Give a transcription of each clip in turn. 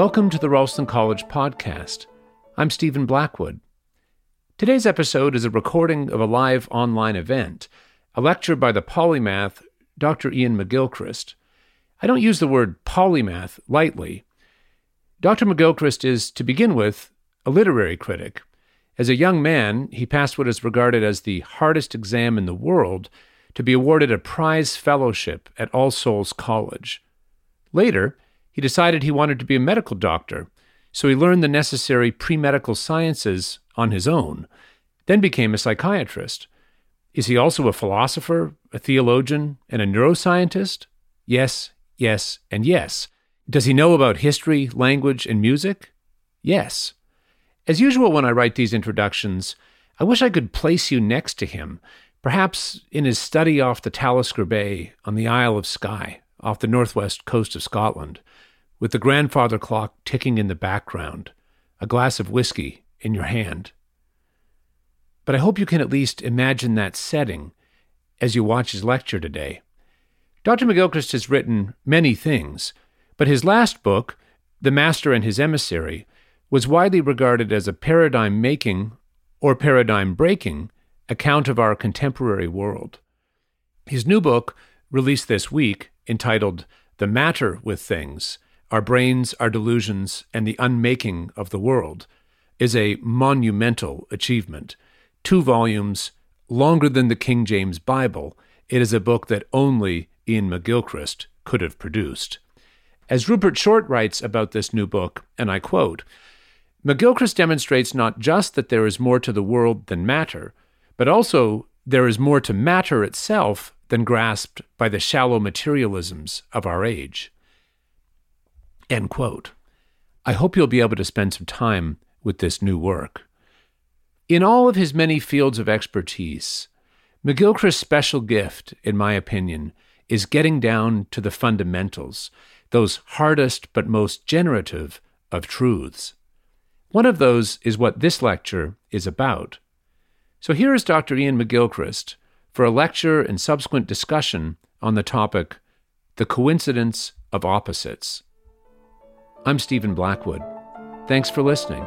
Welcome to the Ralston College podcast. I'm Stephen Blackwood. Today's episode is a recording of a live online event, a lecture by the polymath Dr. Iain McGilchrist. I don't use the word polymath lightly. Dr. McGilchrist is, to begin with, a literary critic. As a young man, he passed what is regarded as the hardest exam in the world to be awarded a prize fellowship at All Souls College. Later, he decided he wanted to be a medical doctor, so he learned the necessary pre medical sciences on his own, then became a psychiatrist. Is he also a philosopher, a theologian, and a neuroscientist? Yes, yes, and yes. Does he know about history, language, and music? Yes. As usual, when I write these introductions, I wish I could place you next to him, perhaps in his study off the Talisker Bay on the Isle of Skye, off the northwest coast of Scotland, with the grandfather clock ticking in the background, a glass of whiskey in your hand. But I hope you can at least imagine that setting as you watch his lecture today. Dr. McGilchrist has written many things, but his last book, The Master and His Emissary, was widely regarded as a paradigm making or paradigm breaking account of our contemporary world. His new book, released this week, entitled The Matter with Things Our Brains, Our Delusions, and the Unmaking of the World, is a monumental achievement. Two volumes, longer than the King James Bible, it is a book that only Iain McGilchrist could have produced. As Rupert Shortt writes about this new book, and I quote, McGilchrist demonstrates not just that there is more to the world than matter, but also there is more to matter itself than grasped by the shallow materialisms of our age. End quote. I hope you'll be able to spend some time with this new work. In all of his many fields of expertise, McGilchrist's special gift, in my opinion, is getting down to the fundamentals, those hardest but most generative of truths. One of those is what this lecture is about. So here is Dr. Iain McGilchrist for a lecture and subsequent discussion on the topic The Coincidence of Opposites. I'm Stephen Blackwood. Thanks for listening.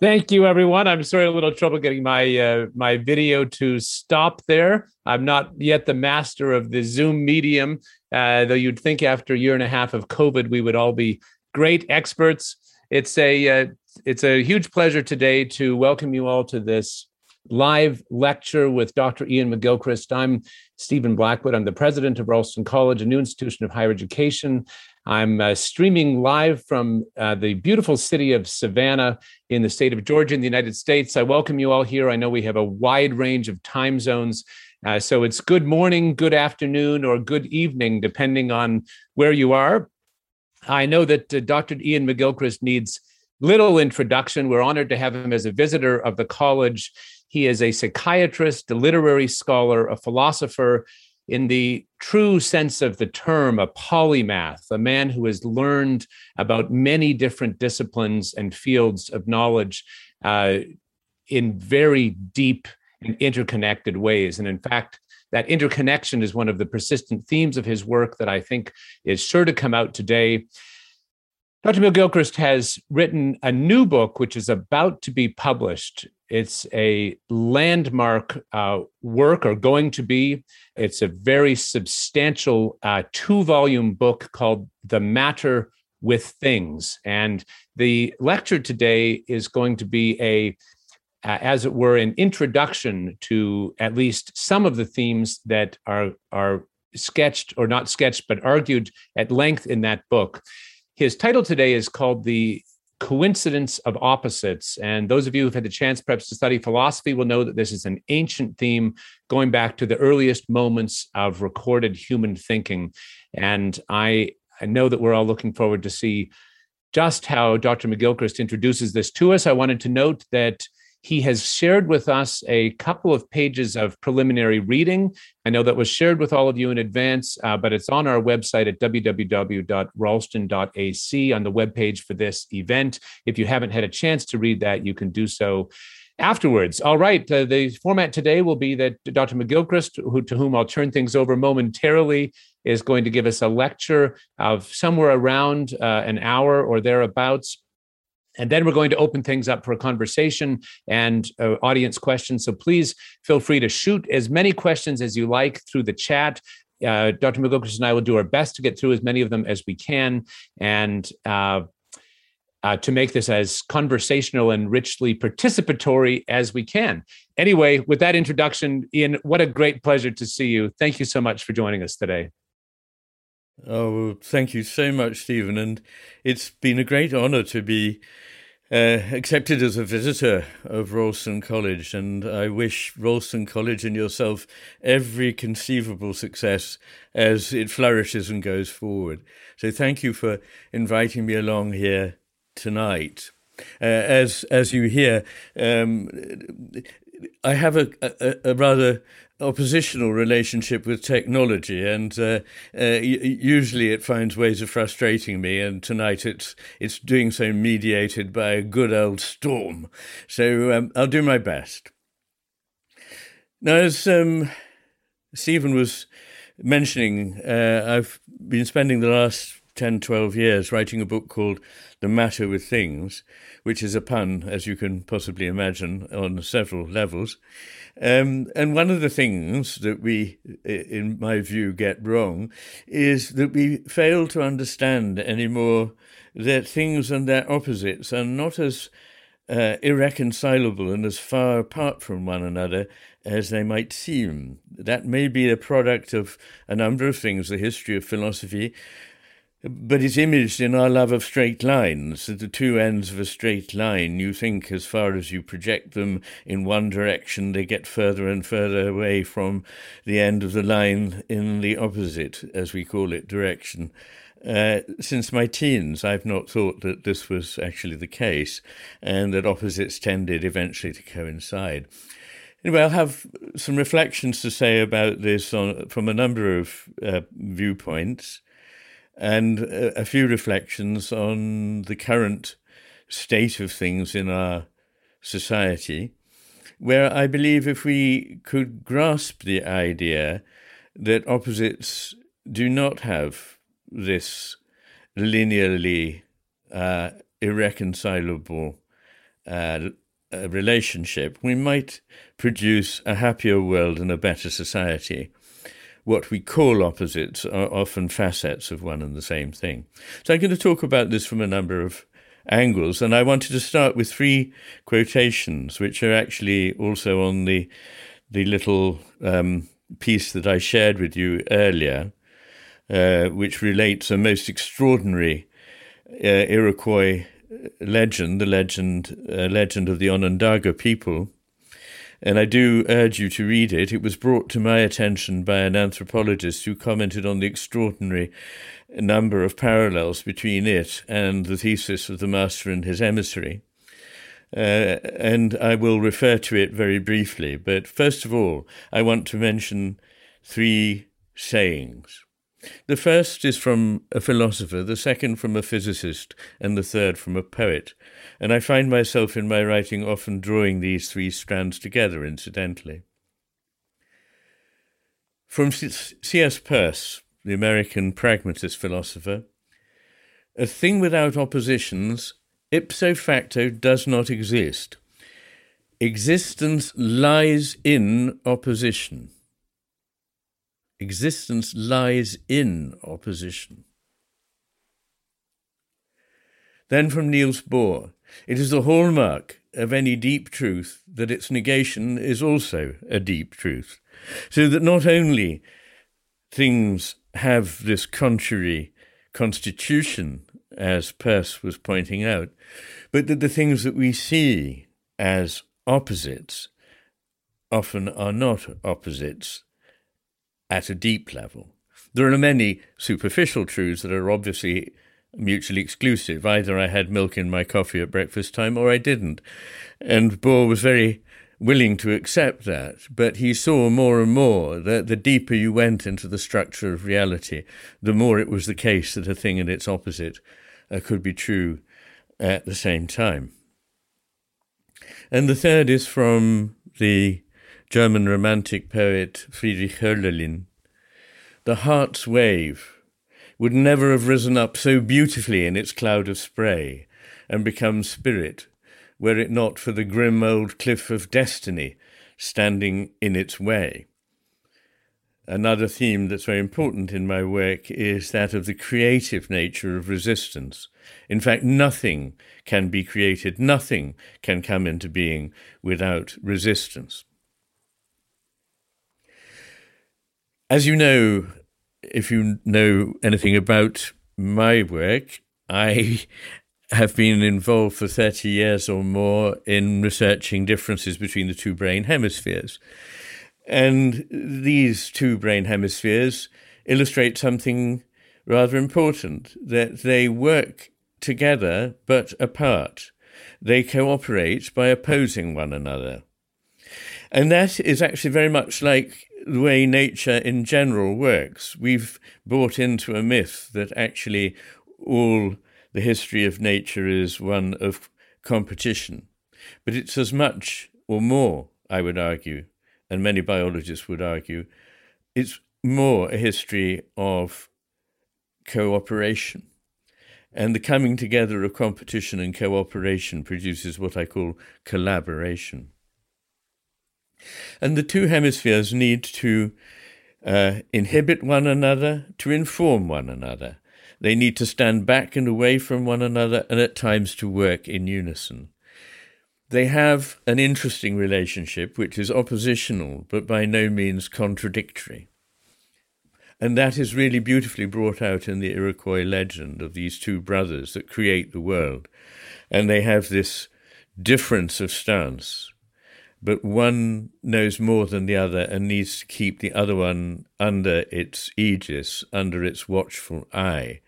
Thank you, everyone. I'm sorry, a little trouble getting my uh, my video to stop there. I'm not yet the master of the Zoom medium, uh, though you'd think after a year and a half of COVID, we would all be great experts. It's a uh, it's a huge pleasure today to welcome you all to this live lecture with Dr. Iain McGilchrist. I'm Stephen Blackwood. I'm the president of Ralston College, a new institution of higher education. I'm uh, streaming live from uh, the beautiful city of Savannah in the state of Georgia in the United States. I welcome you all here. I know we have a wide range of time zones. Uh, so it's good morning, good afternoon, or good evening, depending on where you are. I know that uh, Dr. Iain McGilchrist needs little introduction. We're honored to have him as a visitor of the college. He is a psychiatrist, a literary scholar, a philosopher, in the true sense of the term, a polymath, a man who has learned about many different disciplines and fields of knowledge uh, in very deep and interconnected ways. And in fact, that interconnection is one of the persistent themes of his work that I think is sure to come out today. Dr. McGilchrist has written a new book, which is about to be published. It's a landmark uh, work, or going to be. It's a very substantial uh, two volume book called The Matter with Things. And the lecture today is going to be a uh, as it were, an introduction to at least some of the themes that are are sketched or not sketched, but argued at length in that book. His title today is called The Coincidence of Opposites. And those of you who've had the chance perhaps to study philosophy will know that this is an ancient theme going back to the earliest moments of recorded human thinking. And I, I know that we're all looking forward to see just how Dr. McGilchrist introduces this to us. I wanted to note that he has shared with us a couple of pages of preliminary reading. I know that was shared with all of you in advance, uh, but it's on our website at www.ralston.ac on the webpage for this event. If you haven't had a chance to read that, you can do so afterwards. All right. Uh, the format today will be that Dr. McGilchrist, who, to whom I'll turn things over momentarily, is going to give us a lecture of somewhere around uh, an hour or thereabouts. And then we're going to open things up for a conversation and uh, audience questions. So please feel free to shoot as many questions as you like through the chat. Uh, Dr. McGilchrist and I will do our best to get through as many of them as we can. And uh, uh, to make this as conversational and richly participatory as we can. Anyway, with that introduction, Iain, what a great pleasure to see you. Thank you so much for joining us today. Oh, thank you so much, Stephen. And it's been a great honor to be uh, accepted as a visitor of Ralston College. And I wish Ralston College and yourself every conceivable success as it flourishes and goes forward. So thank you for inviting me along here tonight. Uh, as as you hear, um, I have a, a, a, rather oppositional relationship with technology, and uh, uh, usually it finds ways of frustrating me. And tonight it's it's doing so mediated by a good old storm. So um, I'll do my best. Now, as um, Stephen was mentioning, uh, I've been spending the last 10, 12 years writing a book called The Matter with Things, which is a pun, as you can possibly imagine, on several levels. Um, and one of the things that we, in my view, get wrong is that we fail to understand anymore that things and their opposites are not as uh, irreconcilable and as far apart from one another as they might seem. That may be a product of a number of things, the history of philosophy, but it's imaged in our love of straight lines. The two ends of a straight line, you think as far as you project them in one direction, they get further and further away from the end of the line in the opposite, as we call it, direction. Uh, since my teens, I've not thought that this was actually the case, and that opposites tended eventually to coincide. Anyway, I'll have some reflections to say about this on, from a number of uh, viewpoints and a, few reflections on the current state of things in our society, where I believe if we could grasp the idea that opposites do not have this linearly uh, irreconcilable uh, relationship, we might produce a happier world and a better society what we call opposites are often facets of one and the same thing. So I'm going to talk about this from a number of angles, and I wanted to start with three quotations, which are actually also on the the little um, piece that I shared with you earlier, uh, which relates a most extraordinary uh, Iroquois legend, the legend uh, legend of the Onondaga people and I do urge you to read it. It was brought to my attention by an anthropologist who commented on the extraordinary number of parallels between it and the thesis of the master and his emissary. Uh, and I will refer to it very briefly. But first of all, I want to mention three sayings. The first is from a philosopher, the second from a physicist, and the third from a poet. And I find myself in my writing often drawing these three strands together, incidentally. From C.S. Peirce, the American pragmatist philosopher, a thing without oppositions ipso facto does not exist. Existence lies in opposition. Existence lies in opposition. Then from Niels Bohr, it is the hallmark of any deep truth that its negation is also a deep truth, so that not only things have this contrary constitution, as Peirce was pointing out, but that the things that we see as opposites often are not opposites at a deep level. There are many superficial truths that are obviously mutually exclusive. Either I had milk in my coffee at breakfast time or I didn't. And Bohr was very willing to accept that, but he saw more and more that the deeper you went into the structure of reality, the more it was the case that a thing and its opposite uh, could be true at the same time. And the third is from the German romantic poet Friedrich Hölderlin. The heart's wave would never have risen up so beautifully in its cloud of spray and become spirit, were it not for the grim old cliff of destiny standing in its way. Another theme that's very important in my work is that of the creative nature of resistance. In fact, nothing can be created, nothing can come into being without resistance. As you know, if you know anything about my work, I have been involved for 30 years or more in researching differences between the two brain hemispheres. And these two brain hemispheres illustrate something rather important that they work together but apart. They cooperate by opposing one another. And that is actually very much like the way nature in general works. We've bought into a myth that actually all the history of nature is one of competition. But it's as much or more, I would argue, and many biologists would argue, it's more a history of cooperation. And the coming together of competition and cooperation produces what I call collaboration. And the two hemispheres need to uh, inhibit one another, to inform one another. They need to stand back and away from one another and at times to work in unison. They have an interesting relationship which is oppositional but by no means contradictory. And that is really beautifully brought out in the Iroquois legend of these two brothers that create the world. And they have this difference of stance but one knows more than the other and needs to keep the other one under its aegis, under its watchful eye.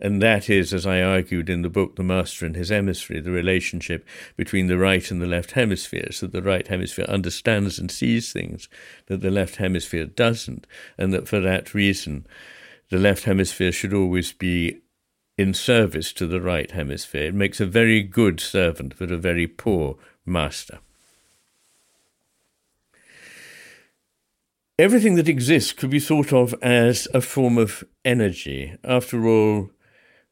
And that is, as I argued in the book The Master and His Emissary, the relationship between the right and the left hemispheres, that the right hemisphere understands and sees things that the left hemisphere doesn't, and that for that reason the left hemisphere should always be in service to the right hemisphere. It makes a very good servant, but a very poor master. Everything that exists could be thought of as a form of energy. After all,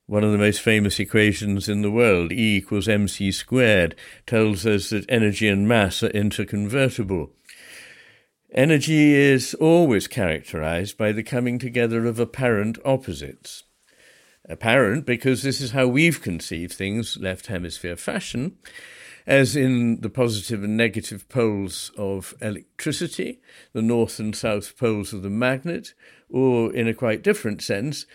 one of the most famous equations in the world, E equals mc squared, tells us that energy and mass are interconvertible. Energy is always characterized by the coming together of apparent opposites. Apparent because this is how we've conceived things, left hemisphere fashion, as in the positive and negative poles of electricity, the north and south poles of the magnet, or in a quite different sense,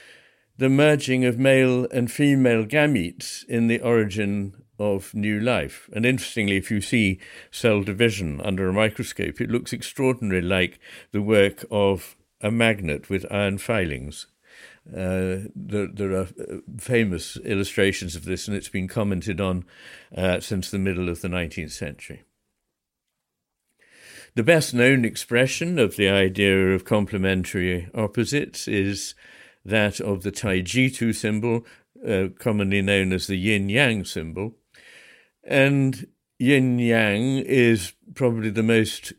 the merging of male and female gametes in the origin of new life. And interestingly, if you see cell division under a microscope, it looks extraordinarily like the work of a magnet with iron filings. Uh, there, there, are uh, famous illustrations of this, and it's been commented on uh, since the middle of the 19th century. The best known expression of the idea of complementary opposites is that of the Taijitu symbol, uh, commonly known as the yin yang symbol. And yin yang is probably the most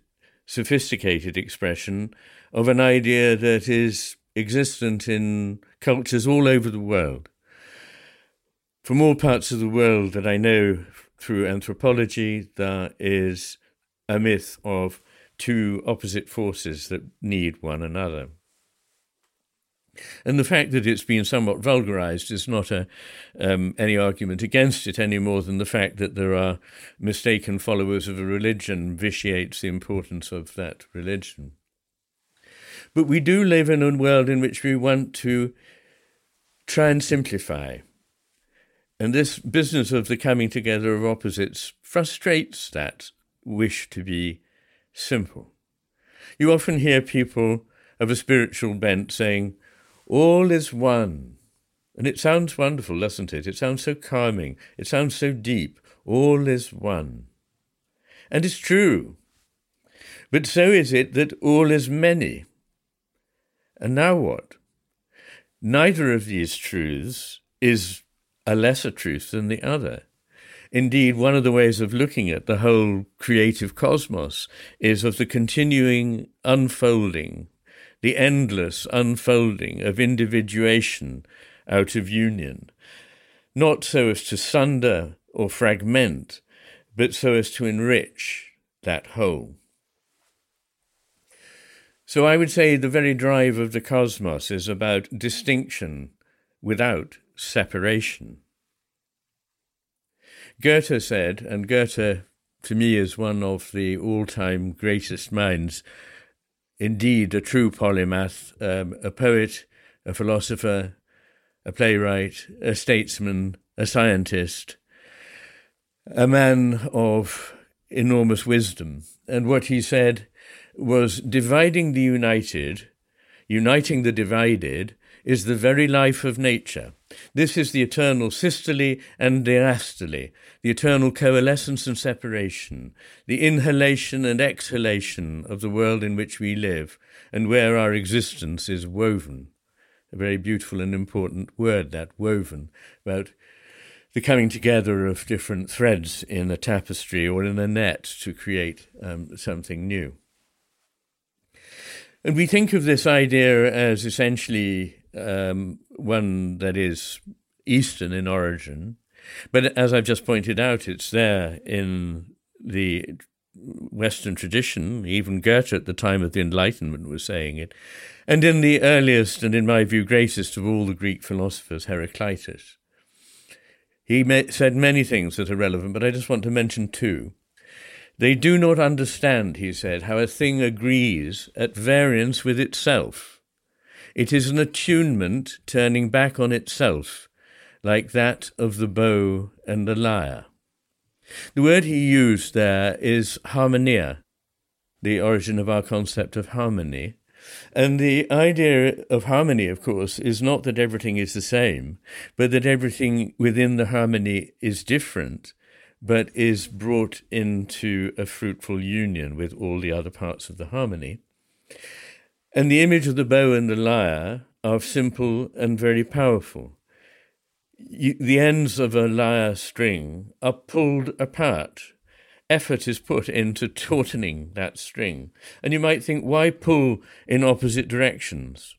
sophisticated expression of an idea that is existent in cultures all over the world. From all parts of the world that I know through anthropology, there is a myth of two opposite forces that need one another. And the fact that it's been somewhat vulgarized is not a, um, any argument against it any more than the fact that there are mistaken followers of a religion vitiates the importance of that religion. But we do live in a world in which we want to try and simplify. And this business of the coming together of opposites frustrates that wish to be simple. You often hear people of a spiritual bent saying, All is one. And it sounds wonderful, doesn't it? It sounds so calming. It sounds so deep. All is one. And it's true. But so is it that all is many. And now what? Neither of these truths is a lesser truth than the other. Indeed, one of the ways of looking at the whole creative cosmos is of the continuing unfolding, the endless unfolding of individuation out of union, not so as to sunder or fragment, but so as to enrich that whole. So I would say the very drive of the cosmos is about distinction without separation. Goethe said, and Goethe to me is one of the all time greatest minds, indeed a true polymath, um, a poet, a philosopher, a playwright, a statesman, a scientist, a man of enormous wisdom. And what he said was dividing the united, uniting the divided, is the very life of nature. This is the eternal systole and diastole, the eternal coalescence and separation, the inhalation and exhalation of the world in which we live and where our existence is woven. A very beautiful and important word, that woven, about the coming together of different threads in a tapestry or in a net to create um, something new. And we think of this idea as essentially um, one that is Eastern in origin, but as I've just pointed out, it's there in the Western tradition. Even Goethe, at the time of the Enlightenment, was saying it. And in the earliest and, in my view, greatest of all the Greek philosophers, Heraclitus. He said many things that are relevant, but I just want to mention two. They do not understand, he said, how a thing agrees at variance with itself. It is an attunement turning back on itself, like that of the bow and the lyre. The word he used there is harmonia, the origin of our concept of harmony. And the idea of harmony, of course, is not that everything is the same, but that everything within the harmony is different but is brought into a fruitful union with all the other parts of the harmony. And the image of the bow and the lyre are simple and very powerful. You, the ends of a lyre string are pulled apart. Effort is put into tautening that string. And you might think, why pull in opposite directions?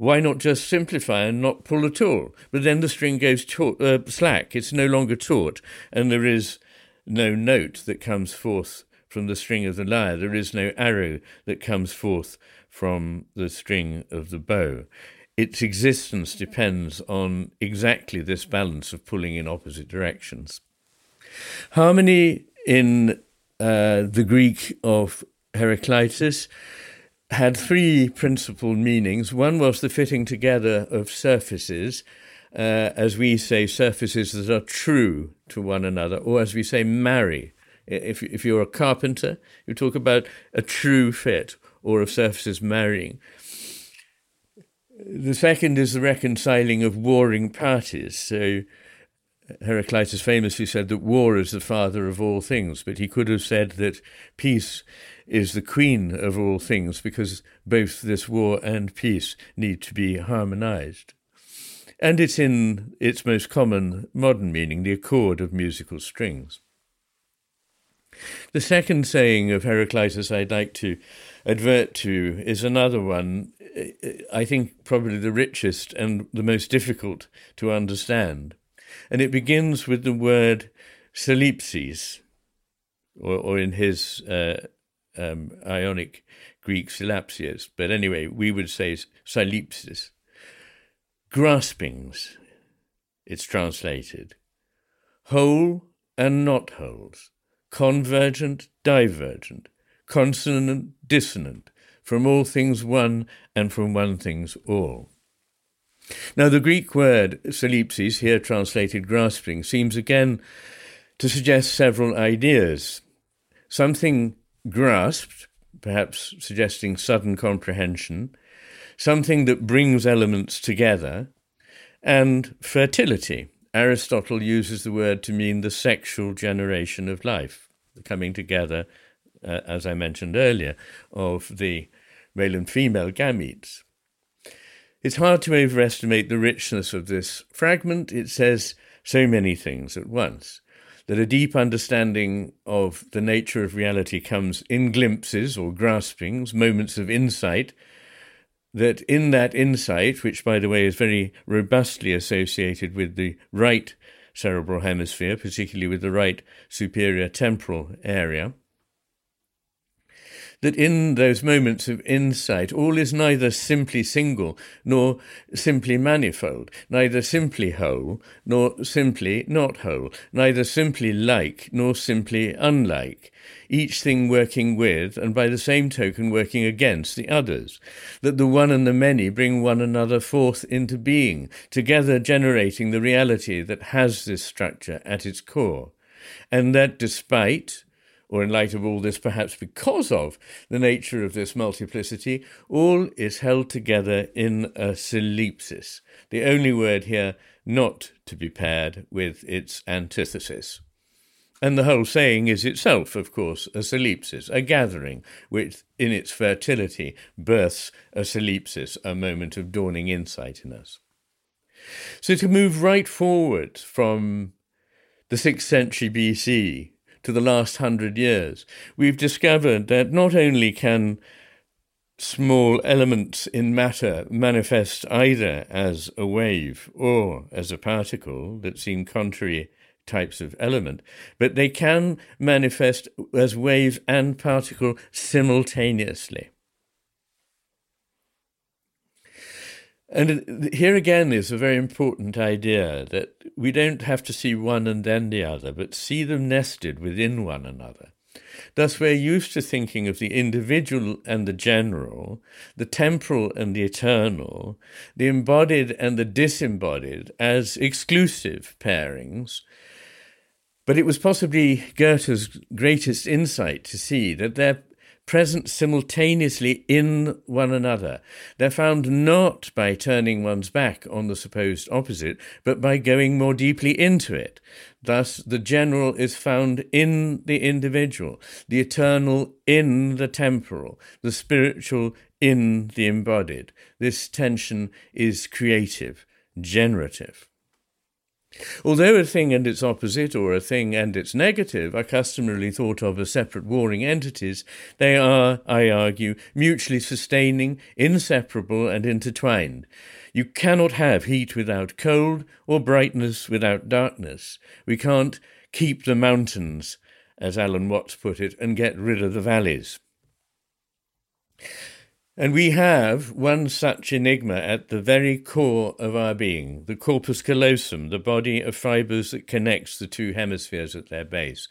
Why not just simplify and not pull at all? But then the string goes taut, uh, slack, it's no longer taut, and there is no note that comes forth from the string of the lyre. There is no arrow that comes forth from the string of the bow. Its existence depends on exactly this balance of pulling in opposite directions. Harmony in uh, the Greek of Heraclitus had three principal meanings. One was the fitting together of surfaces, uh, as we say, surfaces that are true to one another, or as we say, marry. If, if you're a carpenter, you talk about a true fit or of surfaces marrying. The second is the reconciling of warring parties. So Heraclitus famously said that war is the father of all things, but he could have said that peace is the queen of all things because both this war and peace need to be harmonized. And it's in its most common modern meaning, the accord of musical strings. The second saying of Heraclitus I'd like to advert to is another one, I think probably the richest and the most difficult to understand. And it begins with the word syllapsis, or, or in his uh, um, Ionic Greek syllapsias, but anyway, we would say syllapsis. Graspings, it's translated. Whole and not wholes, convergent, divergent, consonant, dissonant, from all things one and from one things all. Now, the Greek word syllapsis, here translated grasping, seems again to suggest several ideas. Something grasped, perhaps suggesting sudden comprehension, something that brings elements together, and fertility. Aristotle uses the word to mean the sexual generation of life, the coming together, uh, as I mentioned earlier, of the male and female gametes. It's hard to overestimate the richness of this fragment. It says so many things at once. That a deep understanding of the nature of reality comes in glimpses or graspings, moments of insight, that in that insight, which by the way is very robustly associated with the right cerebral hemisphere, particularly with the right superior temporal area, that in those moments of insight, all is neither simply single nor simply manifold, neither simply whole nor simply not whole, neither simply like nor simply unlike, each thing working with and by the same token working against the others, that the one and the many bring one another forth into being, together generating the reality that has this structure at its core, and that despite or in light of all this, perhaps because of the nature of this multiplicity, all is held together in a syllapsis, the only word here not to be paired with its antithesis. And the whole saying is itself, of course, a syllapsis, a gathering which, in its fertility, births a syllapsis, a moment of dawning insight in us. So to move right forward from the 6th century BC to the last hundred years, we've discovered that not only can small elements in matter manifest either as a wave or as a particle that seem contrary types of element, but they can manifest as wave and particle simultaneously. And here again is a very important idea that we don't have to see one and then the other, but see them nested within one another. Thus, we're used to thinking of the individual and the general, the temporal and the eternal, the embodied and the disembodied as exclusive pairings. But it was possibly Goethe's greatest insight to see that they're present simultaneously in one another. They're found not by turning one's back on the supposed opposite, but by going more deeply into it. Thus, the general is found in the individual, the eternal in the temporal, the spiritual in the embodied. This tension is creative, generative. Although a thing and its opposite, or a thing and its negative, are customarily thought of as separate warring entities, they are, I argue, mutually sustaining, inseparable, and intertwined. You cannot have heat without cold, or brightness without darkness. We can't keep the mountains, as Alan Watts put it, and get rid of the valleys. And we have one such enigma at the very core of our being, the corpus callosum, the body of fibers that connects the two hemispheres at their base.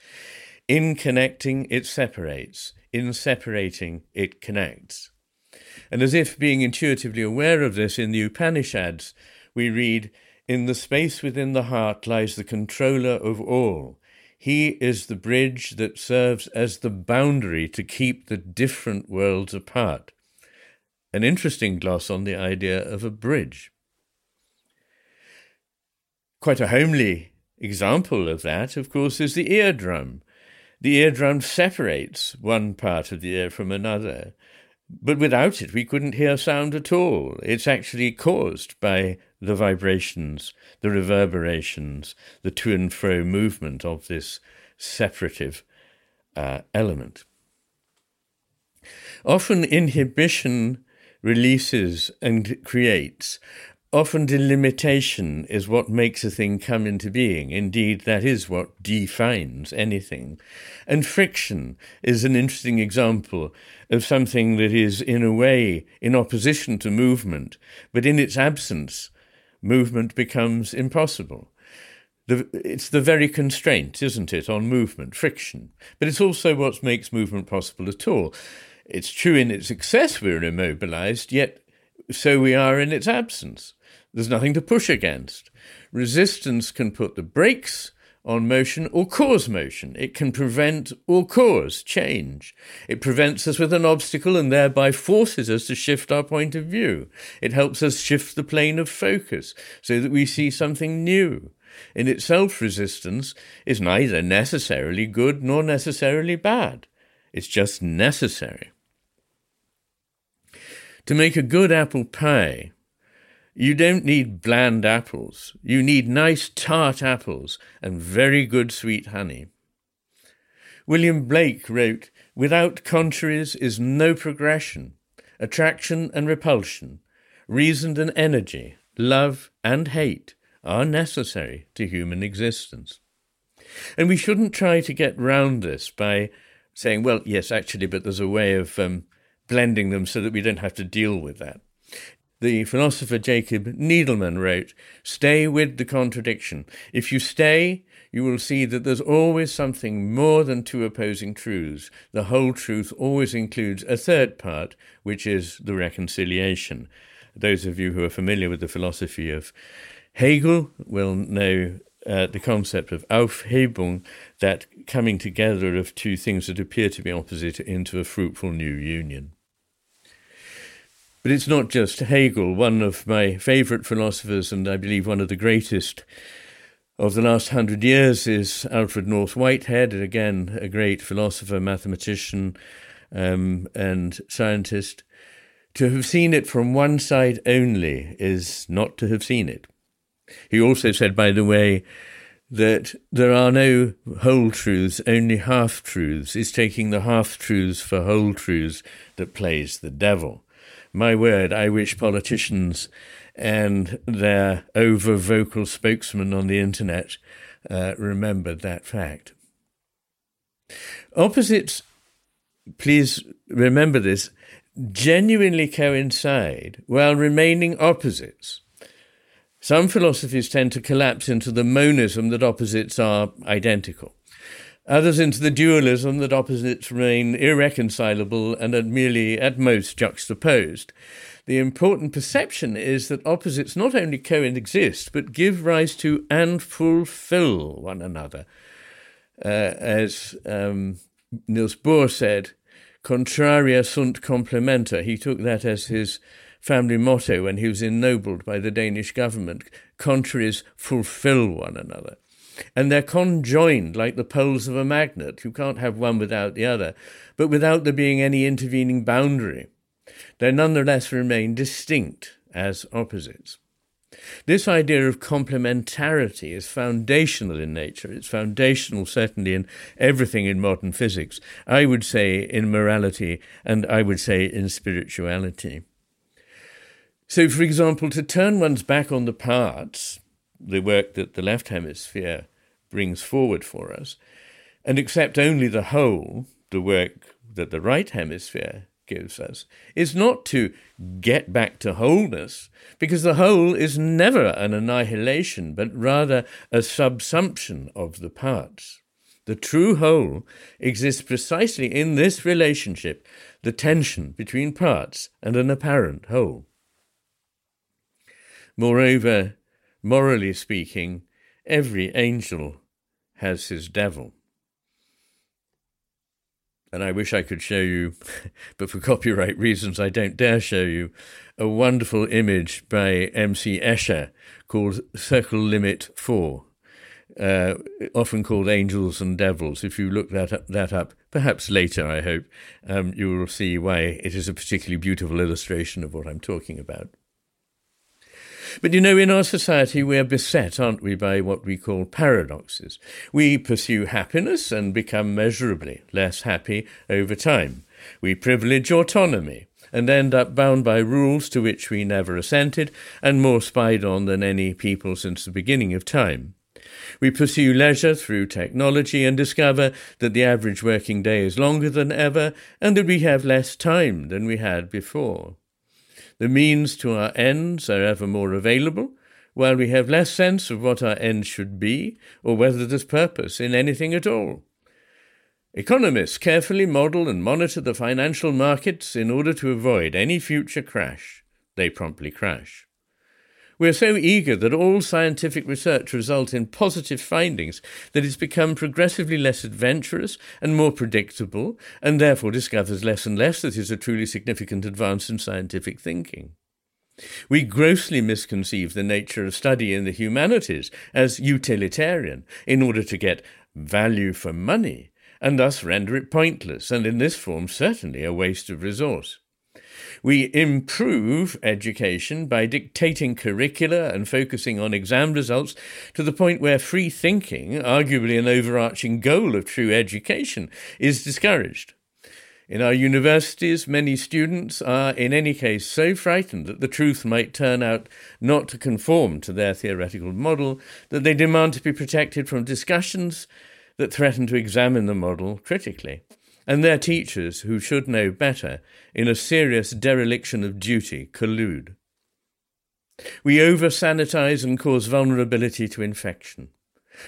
In connecting, it separates. In separating, it connects. And as if being intuitively aware of this in the Upanishads, we read, In the space within the heart lies the controller of all. He is the bridge that serves as the boundary to keep the different worlds apart an interesting gloss on the idea of a bridge. Quite a homely example of that, of course, is the eardrum. The eardrum separates one part of the ear from another, but without it we couldn't hear sound at all. It's actually caused by the vibrations, the reverberations, the to and fro movement of this separative uh, element. Often inhibition releases and creates. Often delimitation is what makes a thing come into being. Indeed, that is what defines anything. And friction is an interesting example of something that is, in a way, in opposition to movement, but in its absence, movement becomes impossible. The, it's the very constraint, isn't it, on movement, friction. But it's also what makes movement possible at all. It's true in its success we're immobilized, yet so we are in its absence. There's nothing to push against. Resistance can put the brakes on motion or cause motion. It can prevent or cause change. It prevents us with an obstacle and thereby forces us to shift our point of view. It helps us shift the plane of focus so that we see something new. In itself, resistance is neither necessarily good nor necessarily bad. It's just necessary. To make a good apple pie, You don't need bland apples. You need nice tart apples and very good sweet honey. William Blake wrote, Without contraries is no progression, attraction and repulsion, reason and energy, love and hate are necessary to human existence. And we shouldn't try to get round this by saying, well, yes, actually, but there's a way of um, blending them so that we don't have to deal with that. The philosopher Jacob Needleman wrote, Stay with the contradiction. If you stay, you will see that there's always something more than two opposing truths. The whole truth always includes a third part, which is the reconciliation. Those of you who are familiar with the philosophy of Hegel will know uh, the concept of Aufhebung, that coming together of two things that appear to be opposite into a fruitful new union. But it's not just Hegel, one of my favourite philosophers, and I believe one of the greatest of the last hundred years is Alfred North Whitehead, again, a great philosopher, mathematician, um, and scientist. To have seen it from one side only is not to have seen it. He also said, by the way, that there are no whole truths, only half truths. It's taking the half truths for whole truths that plays the devil. My word, I wish politicians and their over vocal spokesman on the internet uh, remembered that fact. Opposites, please remember this, genuinely coincide while remaining opposites. Some philosophies tend to collapse into the monism that opposites are identical, others into the dualism that opposites remain irreconcilable and are merely at most juxtaposed. The important perception is that opposites not only coexist, but give rise to and fulfill one another. Uh, as um, Niels Bohr said, contraria sunt complementa. He took that as his family motto when he was ennobled by the Danish government contraries fulfill one another. And they're conjoined like the poles of a magnet. You can't have one without the other, but without there being any intervening boundary. They nonetheless remain distinct as opposites. This idea of complementarity is foundational in nature. It's foundational, certainly, in everything in modern physics. I would say in morality, and I would say in spirituality. So, for example, to turn one's back on the parts, the work that the left hemisphere brings forward for us, and accept only the whole, the work that the right hemisphere gives us, is not to get back to wholeness, because the whole is never an annihilation, but rather a subsumption of the parts. The true whole exists precisely in this relationship, the tension between parts and an apparent whole. Moreover, morally speaking, every angel has his devil. And I wish I could show you, but for copyright reasons, I don't dare show you a wonderful image by M.C. Escher called Circle Limit 4, uh, often called Angels and Devils. If you look that up, that up perhaps later, I hope, um, you will see why it is a particularly beautiful illustration of what I'm talking about. But you know, in our society, we are beset, aren't we, by what we call paradoxes. We pursue happiness and become measurably less happy over time. We privilege autonomy and end up bound by rules to which we never assented and more spied on than any people since the beginning of time. We pursue leisure through technology and discover that the average working day is longer than ever and that we have less time than we had before. The means to our ends are ever more available, while we have less sense of what our ends should be, or whether there's purpose in anything at all. Economists carefully model and monitor the financial markets in order to avoid any future crash. They promptly crash. We are so eager that all scientific research result in positive findings that it's become progressively less adventurous and more predictable, and therefore discovers less and less that is a truly significant advance in scientific thinking. We grossly misconceive the nature of study in the humanities as utilitarian in order to get value for money, and thus render it pointless, and in this form certainly a waste of resource. We improve education by dictating curricula and focusing on exam results to the point where free thinking, arguably an overarching goal of true education, is discouraged. In our universities, many students are, in any case, so frightened that the truth might turn out not to conform to their theoretical model that they demand to be protected from discussions that threaten to examine the model critically. And their teachers, who should know better, in a serious dereliction of duty, collude. We over sanitize and cause vulnerability to infection.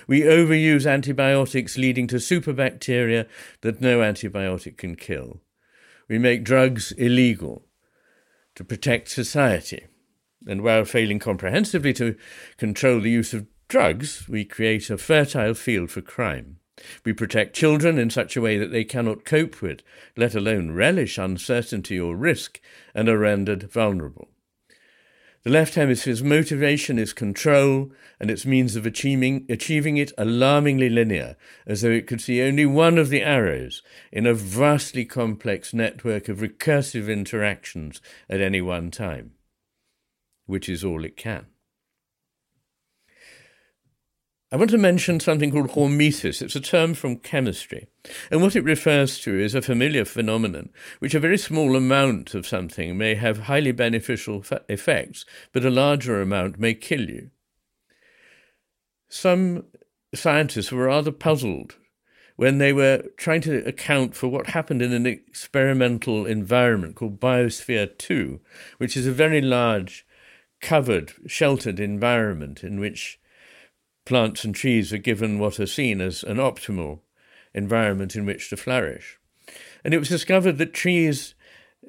We overuse antibiotics, leading to superbacteria that no antibiotic can kill. We make drugs illegal to protect society. And while failing comprehensively to control the use of drugs, we create a fertile field for crime. We protect children in such a way that they cannot cope with, let alone relish uncertainty or risk, and are rendered vulnerable. The left hemisphere's motivation is control, and its means of achieving, achieving it alarmingly linear, as though it could see only one of the arrows in a vastly complex network of recursive interactions at any one time, which is all it can. I want to mention something called hormesis. It's a term from chemistry. And what it refers to is a familiar phenomenon, which a very small amount of something may have highly beneficial effects, but a larger amount may kill you. Some scientists were rather puzzled when they were trying to account for what happened in an experimental environment called Biosphere 2, which is a very large, covered, sheltered environment in which plants and trees are given what are seen as an optimal environment in which to flourish. And it was discovered that trees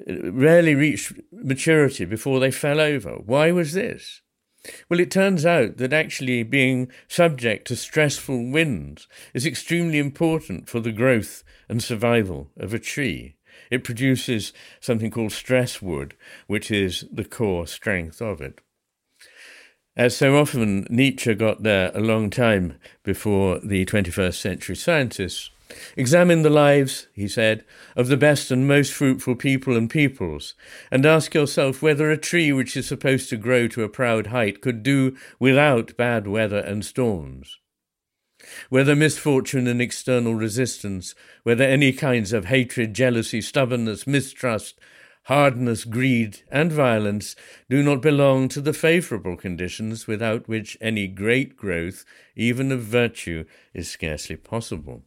uh, rarely reached maturity before they fell over. Why was this? Well, it turns out that actually being subject to stressful winds is extremely important for the growth and survival of a tree. It produces something called stress wood, which is the core strength of it. As so often, Nietzsche got there a long time before the 21st century scientists. Examine the lives, he said, of the best and most fruitful people and peoples, and ask yourself whether a tree which is supposed to grow to a proud height could do without bad weather and storms. Whether misfortune and external resistance, whether any kinds of hatred, jealousy, stubbornness, mistrust, hardness, greed, and violence do not belong to the favourable conditions without which any great growth, even of virtue, is scarcely possible.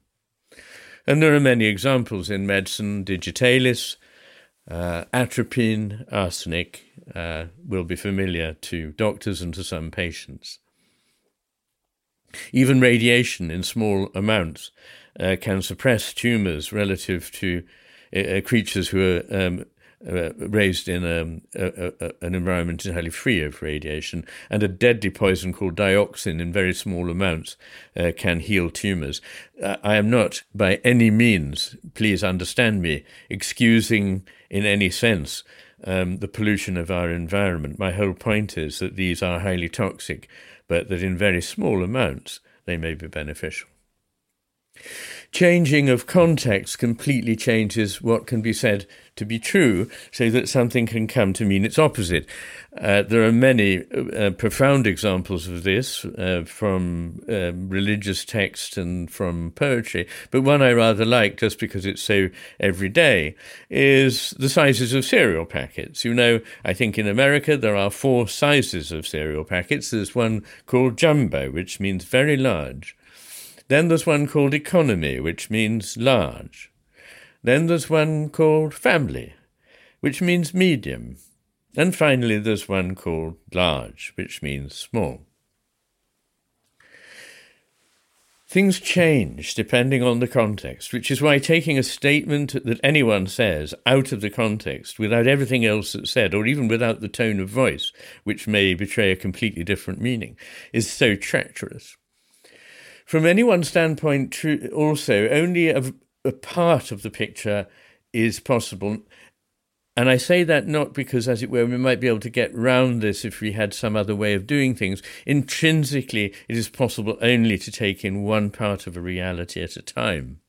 And there are many examples in medicine, digitalis, uh, atropine, arsenic uh, will be familiar to doctors and to some patients. Even radiation in small amounts uh, can suppress tumours relative to uh, creatures who are um, uh, raised in a, a, a, an environment entirely free of radiation, and a deadly poison called dioxin in very small amounts uh, can heal tumors. Uh, I am not by any means, please understand me, excusing in any sense um, the pollution of our environment. My whole point is that these are highly toxic, but that in very small amounts they may be beneficial. Changing of context completely changes what can be said to be true, so that something can come to mean its opposite. Uh, there are many uh, profound examples of this uh, from um, religious text and from poetry, but one I rather like, just because it's so everyday, is the sizes of cereal packets. You know, I think in America there are four sizes of cereal packets. There's one called jumbo, which means very large. Then there's one called economy, which means large. Then there's one called family, which means medium. And finally, there's one called large, which means small. Things change depending on the context, which is why taking a statement that anyone says out of the context, without everything else that's said, or even without the tone of voice, which may betray a completely different meaning, is so treacherous. From any one standpoint, also, only a, a part of the picture is possible. And I say that not because, as it were, we might be able to get round this if we had some other way of doing things. Intrinsically, it is possible only to take in one part of a reality at a time.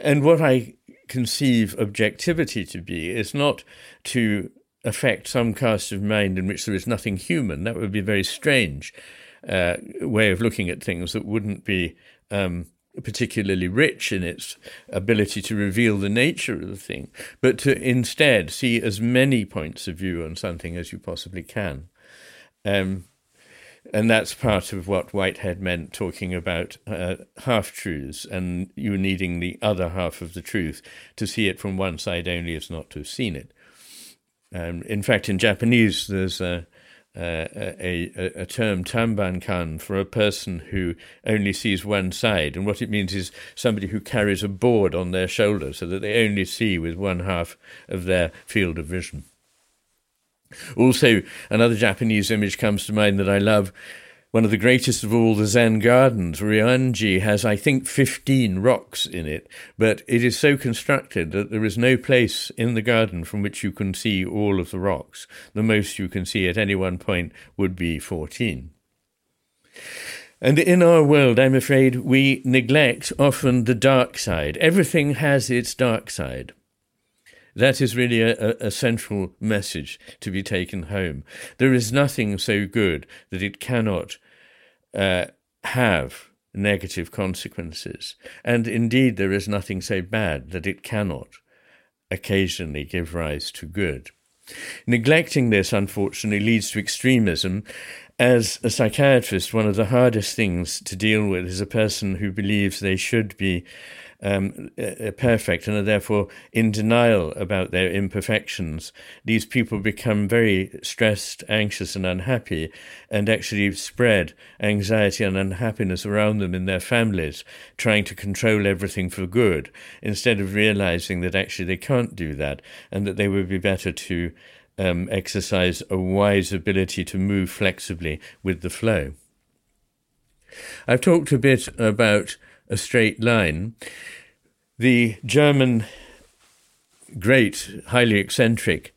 And what I conceive objectivity to be is not to affect some cast of mind in which there is nothing human. That would be very strange uh, way of looking at things that wouldn't be um, particularly rich in its ability to reveal the nature of the thing, but to instead see as many points of view on something as you possibly can. Um, and that's part of what Whitehead meant talking about uh, half truths and you needing the other half of the truth to see it from one side only as not to have seen it. Um, in fact, in Japanese, there's a, a, a, a term tambankan for a person who only sees one side. And what it means is somebody who carries a board on their shoulder so that they only see with one half of their field of vision. Also, another Japanese image comes to mind that I love. One of the greatest of all the Zen gardens, Ryoanji, has, I think, 15 rocks in it, but it is so constructed that there is no place in the garden from which you can see all of the rocks. The most you can see at any one point would be 14. And in our world, I'm afraid we neglect often the dark side. Everything has its dark side. That is really a, a, central message to be taken home. There is nothing so good that it cannot uh, have negative consequences. And indeed, there is nothing so bad that it cannot occasionally give rise to good. Neglecting this, unfortunately, leads to extremism. As a psychiatrist, one of the hardest things to deal with is a person who believes they should be um, uh, perfect and are therefore in denial about their imperfections, these people become very stressed, anxious, and unhappy, and actually spread anxiety and unhappiness around them in their families, trying to control everything for good, instead of realizing that actually they can't do that and that they would be better to um, exercise a wise ability to move flexibly with the flow. I've talked a bit about a straight line. The German great, highly eccentric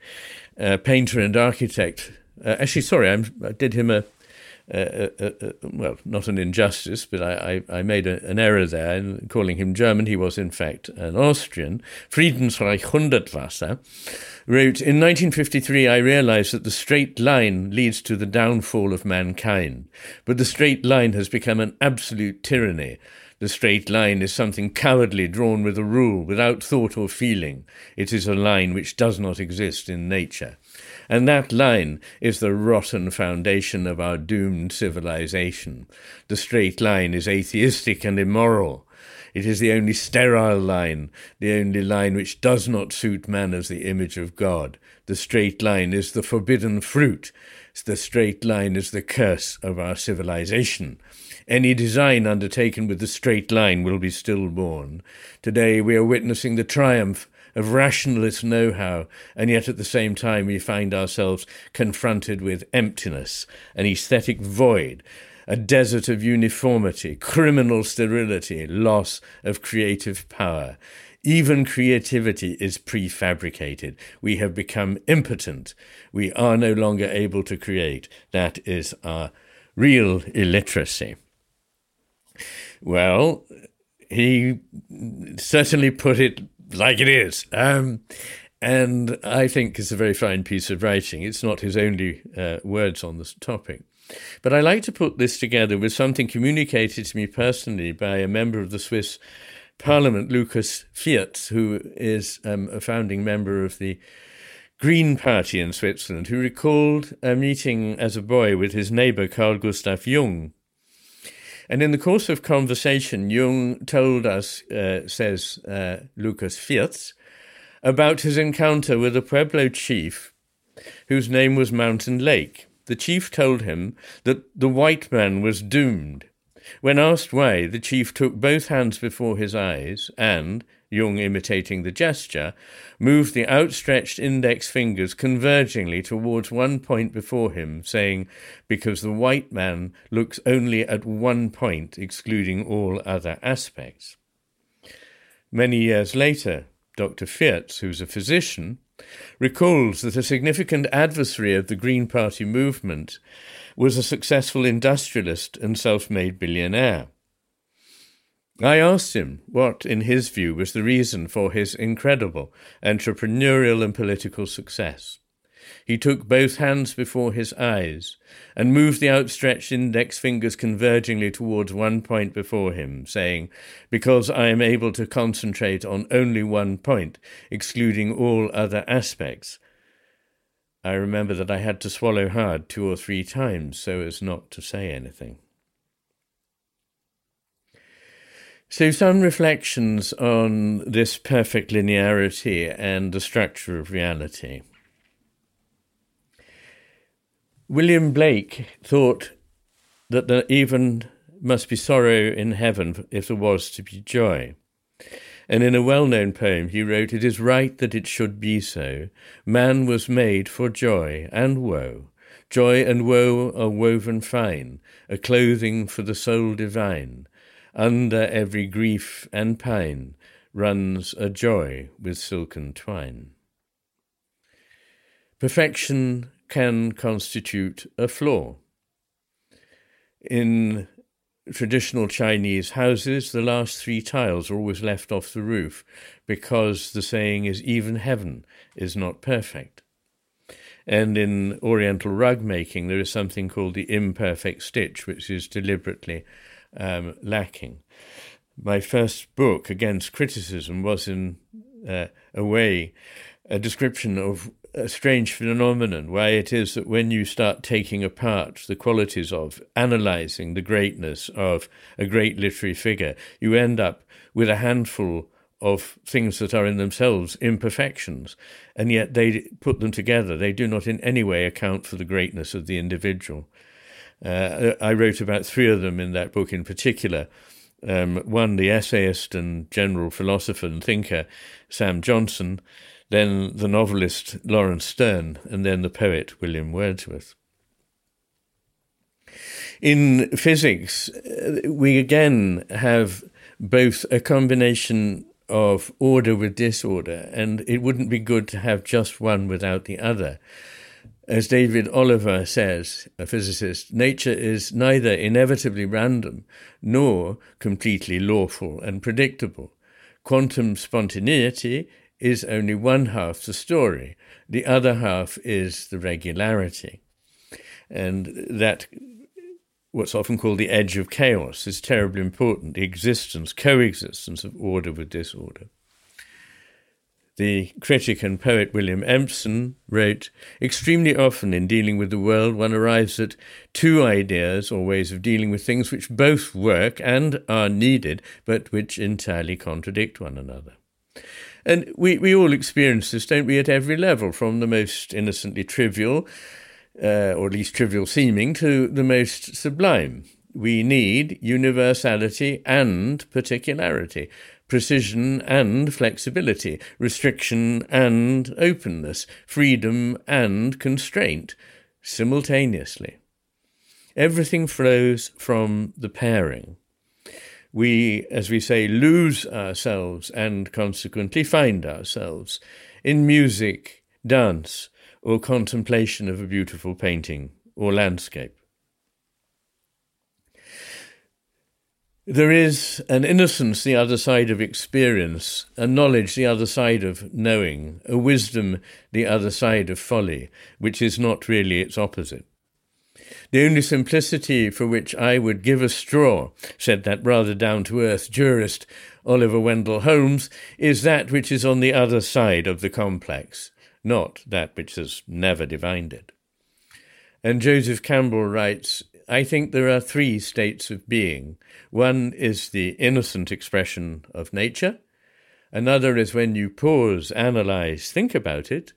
uh, painter and architect, uh, actually, sorry, I'm, i did him a, a, a, a, well, not an injustice, but I, I, I made an error there in calling him German. He was, in fact, an Austrian. Friedensreich Hundertwasser wrote In 1953, I realized that the straight line leads to the downfall of mankind, but the straight line has become an absolute tyranny the straight line is something cowardly drawn with a rule, without thought or feeling. It is a line which does not exist in nature. And that line is the rotten foundation of our doomed civilization. The straight line is atheistic and immoral. It is the only sterile line, the only line which does not suit man as the image of God. The straight line is the forbidden fruit. The straight line is the curse of our civilization. Any design undertaken with the straight line will be stillborn. Today we are witnessing the triumph of rationalist know how, and yet at the same time we find ourselves confronted with emptiness, an aesthetic void, a desert of uniformity, criminal sterility, loss of creative power. Even creativity is prefabricated. We have become impotent. We are no longer able to create. That is our real illiteracy. Well, he certainly put it like it is. Um, and I think it's a very fine piece of writing. It's not his only uh, words on this topic. But I like to put this together with something communicated to me personally by a member of the Swiss Parliament, Lukas Fierz, who is um, a founding member of the Green Party in Switzerland, who recalled a meeting as a boy with his neighbor Carl Gustav Jung, and in the course of conversation, Jung told us, uh, says uh, Lukas Fierz, about his encounter with a Pueblo chief whose name was Mountain Lake. The chief told him that the white man was doomed. When asked why, the chief took both hands before his eyes and, Jung imitating the gesture, moved the outstretched index fingers convergingly towards one point before him, saying, Because the white man looks only at one point, excluding all other aspects. Many years later, Dr. Fierz, who's a physician, recalls that a significant adversary of the Green Party movement was a successful industrialist and self made billionaire. I asked him what, in his view, was the reason for his incredible entrepreneurial and political success. He took both hands before his eyes and moved the outstretched index fingers convergingly towards one point before him, saying, Because I am able to concentrate on only one point, excluding all other aspects. I remember that I had to swallow hard two or three times so as not to say anything. So, some reflections on this perfect linearity and the structure of reality. William Blake thought that there even must be sorrow in heaven if there was to be joy. And in a well known poem, he wrote, It is right that it should be so. Man was made for joy and woe. Joy and woe are woven fine, a clothing for the soul divine. Under every grief and pain runs a joy with silken twine. Perfection can constitute a flaw. In traditional Chinese houses, the last three tiles are always left off the roof because the saying is even heaven is not perfect. And in Oriental rug making, there is something called the imperfect stitch, which is deliberately um, lacking. My first book against criticism was, in uh, a way, a description of a strange phenomenon why it is that when you start taking apart the qualities of analyzing the greatness of a great literary figure, you end up with a handful of things that are in themselves imperfections, and yet they put them together. They do not in any way account for the greatness of the individual. Uh, I wrote about three of them in that book in particular. Um, one, the essayist and general philosopher and thinker, Sam Johnson, then the novelist Laurence Sterne, and then the poet William Wordsworth. In physics, uh, we again have both a combination of order with disorder, and it wouldn't be good to have just one without the other. As David Oliver says, a physicist, nature is neither inevitably random nor completely lawful and predictable. Quantum spontaneity is only one half the story. The other half is the regularity. And that, what's often called the edge of chaos, is terribly important the existence, coexistence of order with disorder. The critic and poet William Empson wrote Extremely often in dealing with the world, one arrives at two ideas or ways of dealing with things which both work and are needed, but which entirely contradict one another. And we, we all experience this, don't we, at every level, from the most innocently trivial, uh, or at least trivial seeming, to the most sublime. We need universality and particularity, precision and flexibility, restriction and openness, freedom and constraint, simultaneously. Everything flows from the pairing we, as we say, lose ourselves and consequently find ourselves in music, dance, or contemplation of a beautiful painting or landscape. There is an innocence the other side of experience, a knowledge the other side of knowing, a wisdom the other side of folly, which is not really its opposite. The only simplicity for which I would give a straw, said that rather down to earth jurist Oliver Wendell Holmes, is that which is on the other side of the complex, not that which has never divined it. And Joseph Campbell writes, I think there are three states of being. One is the innocent expression of nature. Another is when you pause, analyze, think about it.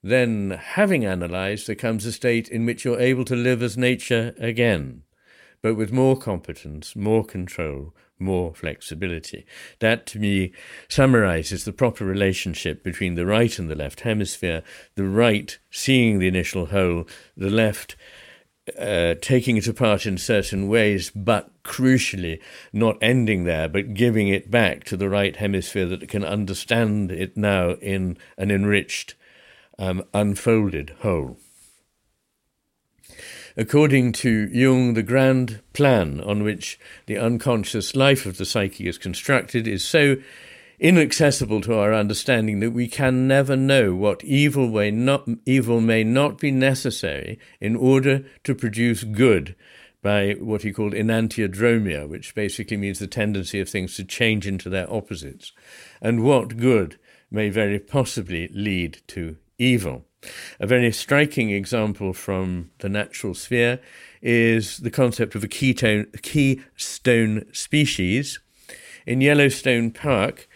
Then, having analysed, there comes a state in which you're able to live as nature again, but with more competence, more control, more flexibility. That, to me, summarizes the proper relationship between the right and the left hemisphere, the right seeing the initial whole, the left uh, taking it apart in certain ways, but crucially not ending there, but giving it back to the right hemisphere that can understand it now in an enriched um, unfolded whole. According to Jung, the grand plan on which the unconscious life of the psyche is constructed is so inaccessible to our understanding that we can never know what evil, may not, evil may not be necessary in order to produce good by what he called enantiodromia, which basically means the tendency of things to change into their opposites, and what good may very possibly lead to evil. A very striking example from the natural sphere is the concept of a ketone, keystone species. In Yellowstone Park,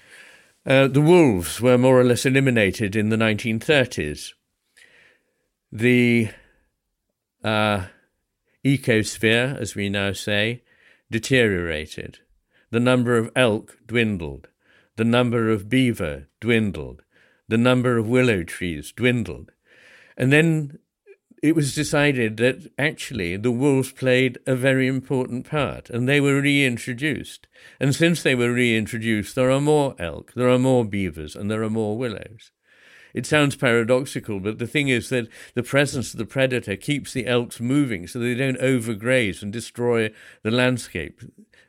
uh, the wolves were more or less eliminated in the 1930s. The uh, ecosphere, as we now say, deteriorated. The number of elk dwindled. The number of beaver dwindled. The number of willow trees dwindled. And then it was decided that actually the wolves played a very important part and they were reintroduced. And since they were reintroduced, there are more elk, there are more beavers, and there are more willows. It sounds paradoxical, but the thing is that the presence of the predator keeps the elks moving so they don't overgraze and destroy the landscape.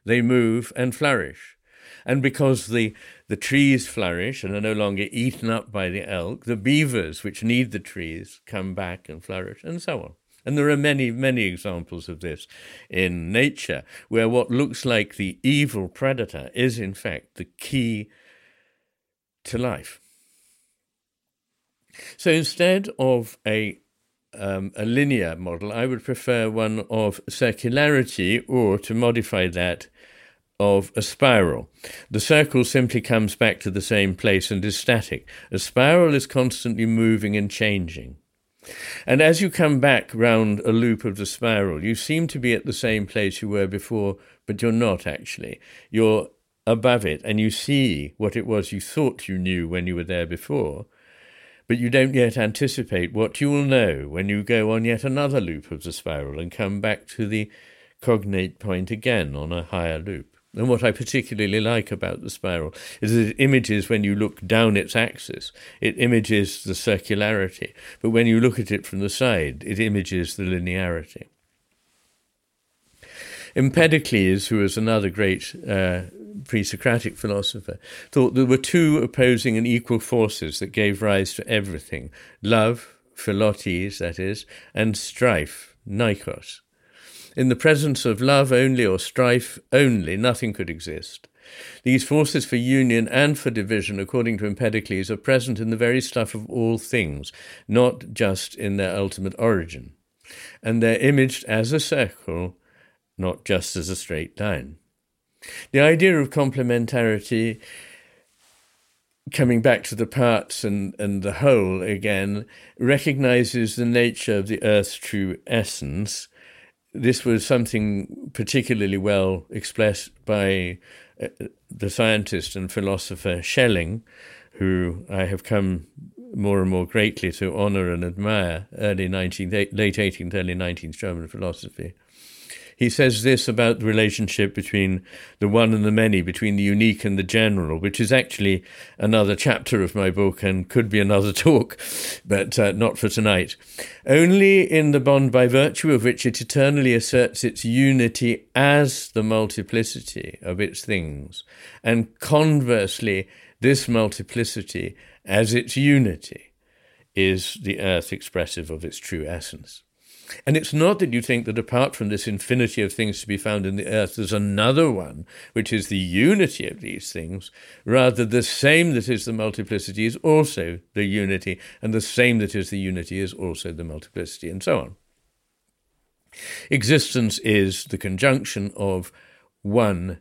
They move and flourish. And because the, the trees flourish and are no longer eaten up by the elk, the beavers, which need the trees, come back and flourish, and so on. And there are many, many examples of this in nature, where what looks like the evil predator is, in fact, the key to life. So instead of a um, a linear model, I would prefer one of circularity, or to modify that, of a spiral. The circle simply comes back to the same place and is static. A spiral is constantly moving and changing. And as you come back round a loop of the spiral, you seem to be at the same place you were before, but you're not actually. You're above it, and you see what it was you thought you knew when you were there before, but you don't yet anticipate what you will know when you go on yet another loop of the spiral and come back to the cognate point again on a higher loop. And what I particularly like about the spiral is that it images when you look down its axis, it images the circularity. But when you look at it from the side, it images the linearity. Empedocles, who was another great uh, pre Socratic philosopher, thought there were two opposing and equal forces that gave rise to everything love, philotes, that is, and strife, neikos. In the presence of love only or strife only, nothing could exist. These forces for union and for division, according to Empedocles, are present in the very stuff of all things, not just in their ultimate origin. And they're imaged as a circle, not just as a straight line. The idea of complementarity coming back to the parts and, and the whole again, recognizes the nature of the earth's true essence this was something particularly well expressed by uh, the scientist and philosopher Schelling, who I have come more and more greatly to honor and admire, early 19th, late 18th, early 19th German philosophy he says this about the relationship between the one and the many, between the unique and the general, which is actually another chapter of my book and could be another talk, but uh, not for tonight. Only in the bond by virtue of which it eternally asserts its unity as the multiplicity of its things, and conversely, this multiplicity as its unity, is the earth expressive of its true essence. And it's not that you think that apart from this infinity of things to be found in the earth, there's another one, which is the unity of these things. Rather, the same that is the multiplicity is also the unity, and the same that is the unity is also the multiplicity, and so on. Existence is the conjunction of one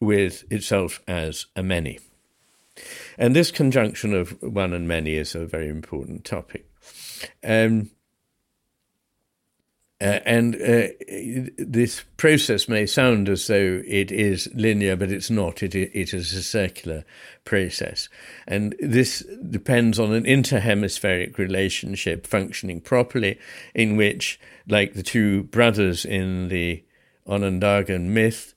with itself as a many. And this conjunction of one and many is a very important topic. Um, uh, and uh, this process may sound as though it is linear, but it's not. It, it is a circular process. And this depends on an interhemispheric relationship functioning properly, in which, like the two brothers in the Onondagan myth,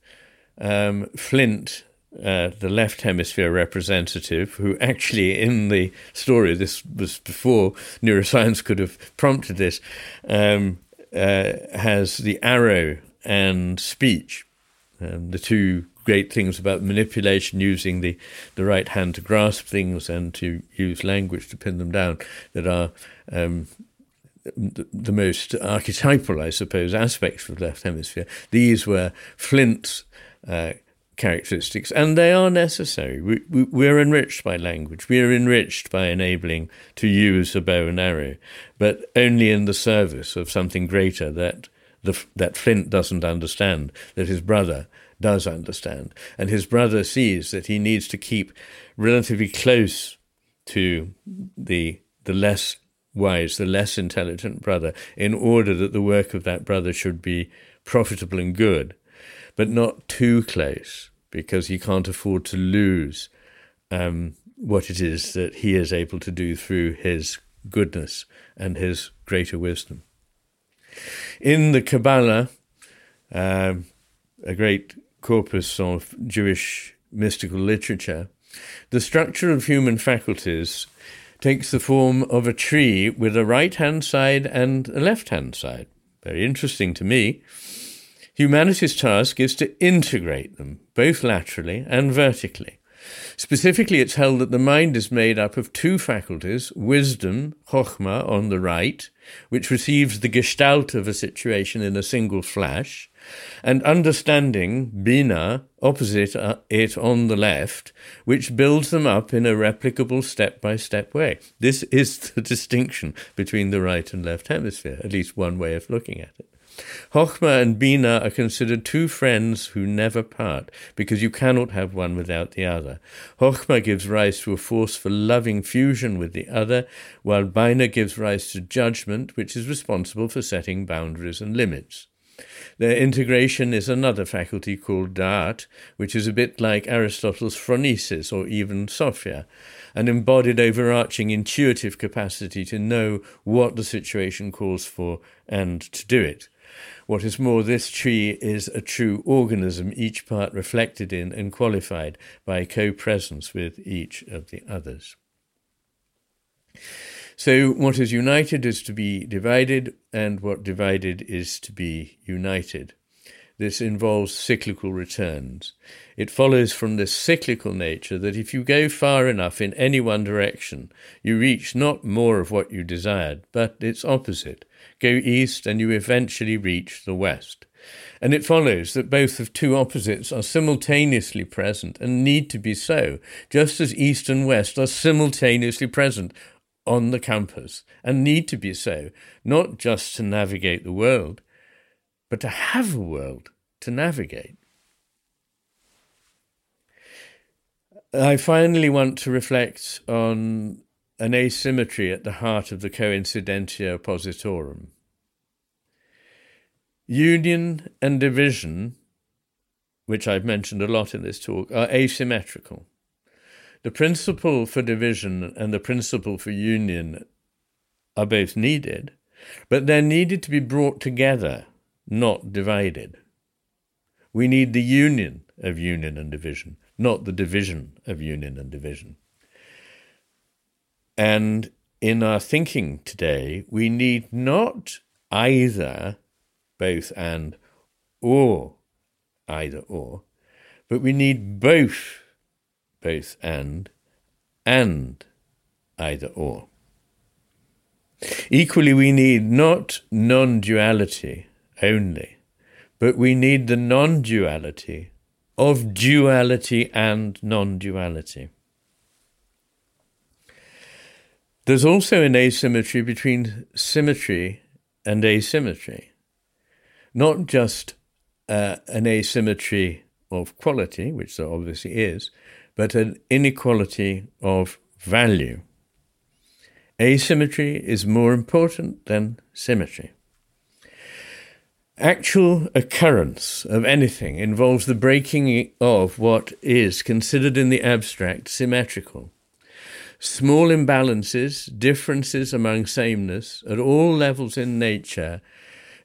um, Flint uh, the left hemisphere representative, who actually in the story, this was before neuroscience could have prompted this, um, uh, has the arrow and speech, the two great things about manipulation, using the, the right hand to grasp things and to use language to pin them down, that are um, the, the, most archetypal, I suppose, aspects of the left hemisphere. These were Flint's uh, characteristics, and they are necessary. We, we, we're enriched by language. We are enriched by enabling to use a bow and arrow, but only in the service of something greater that the, that Flint doesn't understand, that his brother does understand. And his brother sees that he needs to keep relatively close to the, the less wise, the less intelligent brother, in order that the work of that brother should be profitable and good, but not too close, because he can't afford to lose um, what it is that he is able to do through his goodness and his greater wisdom. In the Kabbalah, uh, a great corpus of Jewish mystical literature, the structure of human faculties takes the form of a tree with a right hand side and a left hand side. Very interesting to me. Humanity's task is to integrate them, both laterally and vertically. Specifically, it's held that the mind is made up of two faculties wisdom, chokhmah, on the right, which receives the gestalt of a situation in a single flash, and understanding, bina, opposite uh, it on the left, which builds them up in a replicable step by step way. This is the distinction between the right and left hemisphere, at least one way of looking at it. Chokhmah and Bina are considered two friends who never part, because you cannot have one without the other. Hochma gives rise to a force for loving fusion with the other, while Bina gives rise to judgment, which is responsible for setting boundaries and limits. Their integration is another faculty called Da'at, which is a bit like Aristotle's phronesis or even Sophia, an embodied overarching intuitive capacity to know what the situation calls for and to do it. What is more, this tree is a true organism, each part reflected in and qualified by co presence with each of the others. So, what is united is to be divided, and what divided is to be united. This involves cyclical returns. It follows from this cyclical nature that if you go far enough in any one direction, you reach not more of what you desired, but its opposite. Go east, and you eventually reach the west. And it follows that both of two opposites are simultaneously present and need to be so, just as east and west are simultaneously present on the campus and need to be so, not just to navigate the world, but to have a world to navigate. I finally want to reflect on an asymmetry at the heart of the coincidentia oppositorum. Union and division, which I've mentioned a lot in this talk, are asymmetrical. The principle for division and the principle for union are both needed, but they're needed to be brought together, not divided. We need the union of union and division, not the division of union and division. And in our thinking today, we need not either, both and, or either or, but we need both both and, and either or. Equally, we need not non duality only, but we need the non duality of duality and non duality. There's also an asymmetry between symmetry and asymmetry, not just uh, an asymmetry of quality, which there obviously is, but an inequality of value. Asymmetry is more important than symmetry. Actual occurrence of anything involves the breaking of what is considered in the abstract symmetrical. Small imbalances, differences among sameness at all levels in nature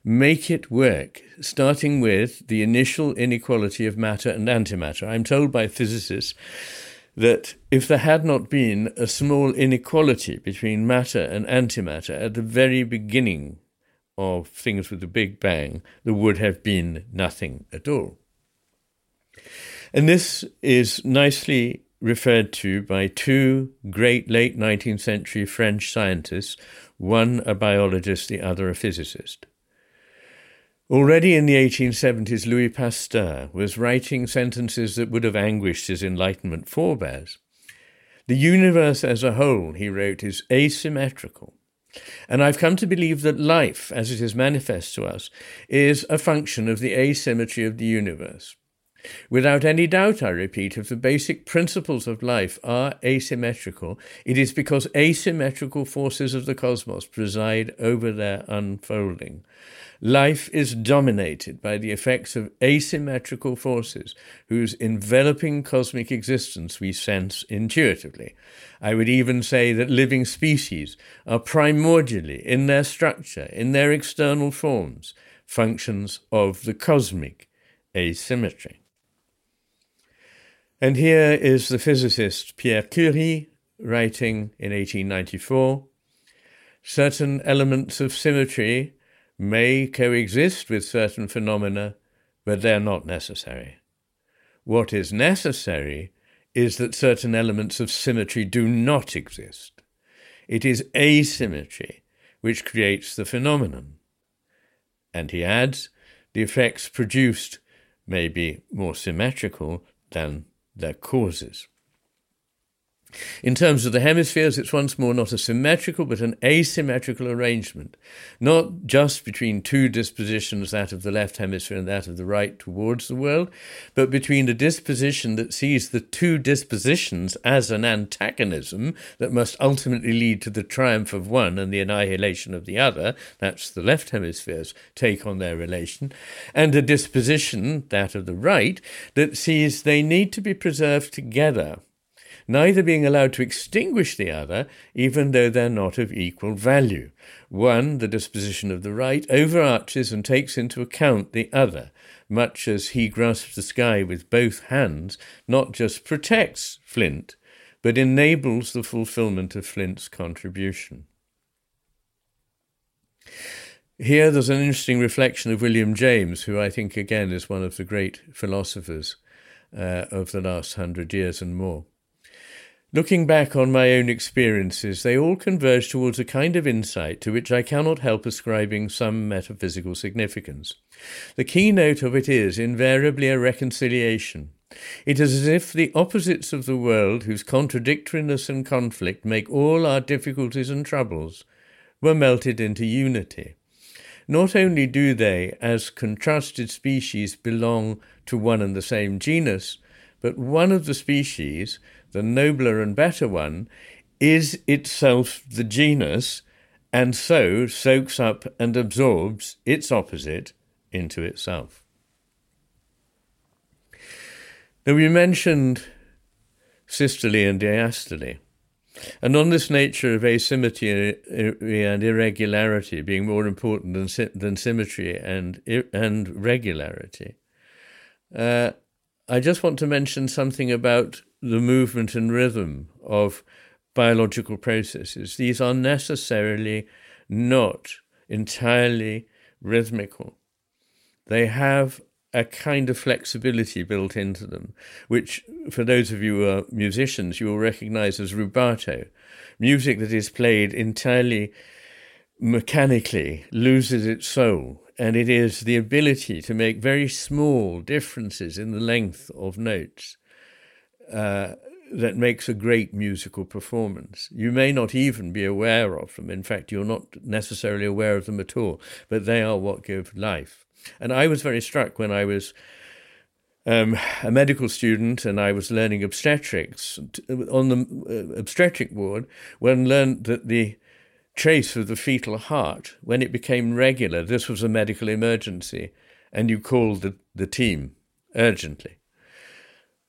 make it work, starting with the initial inequality of matter and antimatter. I'm told by physicists that if there had not been a small inequality between matter and antimatter at the very beginning of things with the Big Bang, there would have been nothing at all. And this is nicely referred to by two great late 19th century French scientists, one a biologist, the other a physicist. Already in the 1870s, Louis Pasteur was writing sentences that would have anguished his Enlightenment forebears. The universe as a whole, he wrote, is asymmetrical. And I've come to believe that life, as it is manifest to us, is a function of the asymmetry of the universe. Without any doubt, I repeat, if the basic principles of life are asymmetrical, it is because asymmetrical forces of the cosmos preside over their unfolding. Life is dominated by the effects of asymmetrical forces whose enveloping cosmic existence we sense intuitively. I would even say that living species are primordially, in their structure, in their external forms, functions of the cosmic asymmetry. And here is the physicist Pierre Curie writing in 1894 certain elements of symmetry may coexist with certain phenomena, but they're not necessary. What is necessary is that certain elements of symmetry do not exist. It is asymmetry which creates the phenomenon. And he adds, the effects produced may be more symmetrical than their causes. In terms of the hemispheres, it's once more not a symmetrical but an asymmetrical arrangement, not just between two dispositions, that of the left hemisphere and that of the right towards the world, but between a disposition that sees the two dispositions as an antagonism that must ultimately lead to the triumph of one and the annihilation of the other, that's the left hemisphere's take on their relation, and a disposition, that of the right, that sees they need to be preserved together neither being allowed to extinguish the other, even though they're not of equal value. One, the disposition of the right, overarches and takes into account the other, much as he grasps the sky with both hands, not just protects Flint, but enables the fulfillment of Flint's contribution. Here there's an interesting reflection of William James, who I think again is one of the great philosophers uh, of the last hundred years and more. Looking back on my own experiences, they all converge towards a kind of insight to which I cannot help ascribing some metaphysical significance. The keynote of it is invariably a reconciliation. It is as if the opposites of the world, whose contradictoriness and conflict make all our difficulties and troubles, were melted into unity. Not only do they, as contrasted species, belong to one and the same genus, but one of the species, the nobler and better one, is itself the genus and so soaks up and absorbs its opposite into itself. Now, we mentioned systole and diastole. And on this nature of asymmetry and irregularity being more important than, than symmetry and, and regularity, uh, I just want to mention something about the movement and rhythm of biological processes. These are necessarily not entirely rhythmical. They have a kind of flexibility built into them, which, for those of you who are musicians, you will recognize as rubato. Music that is played entirely mechanically loses its soul, and it is the ability to make very small differences in the length of notes uh, that makes a great musical performance. You may not even be aware of them. In fact, you're not necessarily aware of them at all, but they are what give life. And I was very struck when I was um, a medical student and I was learning obstetrics on the uh, obstetric ward when learned that the trace of the fetal heart, when it became regular, this was a medical emergency, and you called the, the team urgently.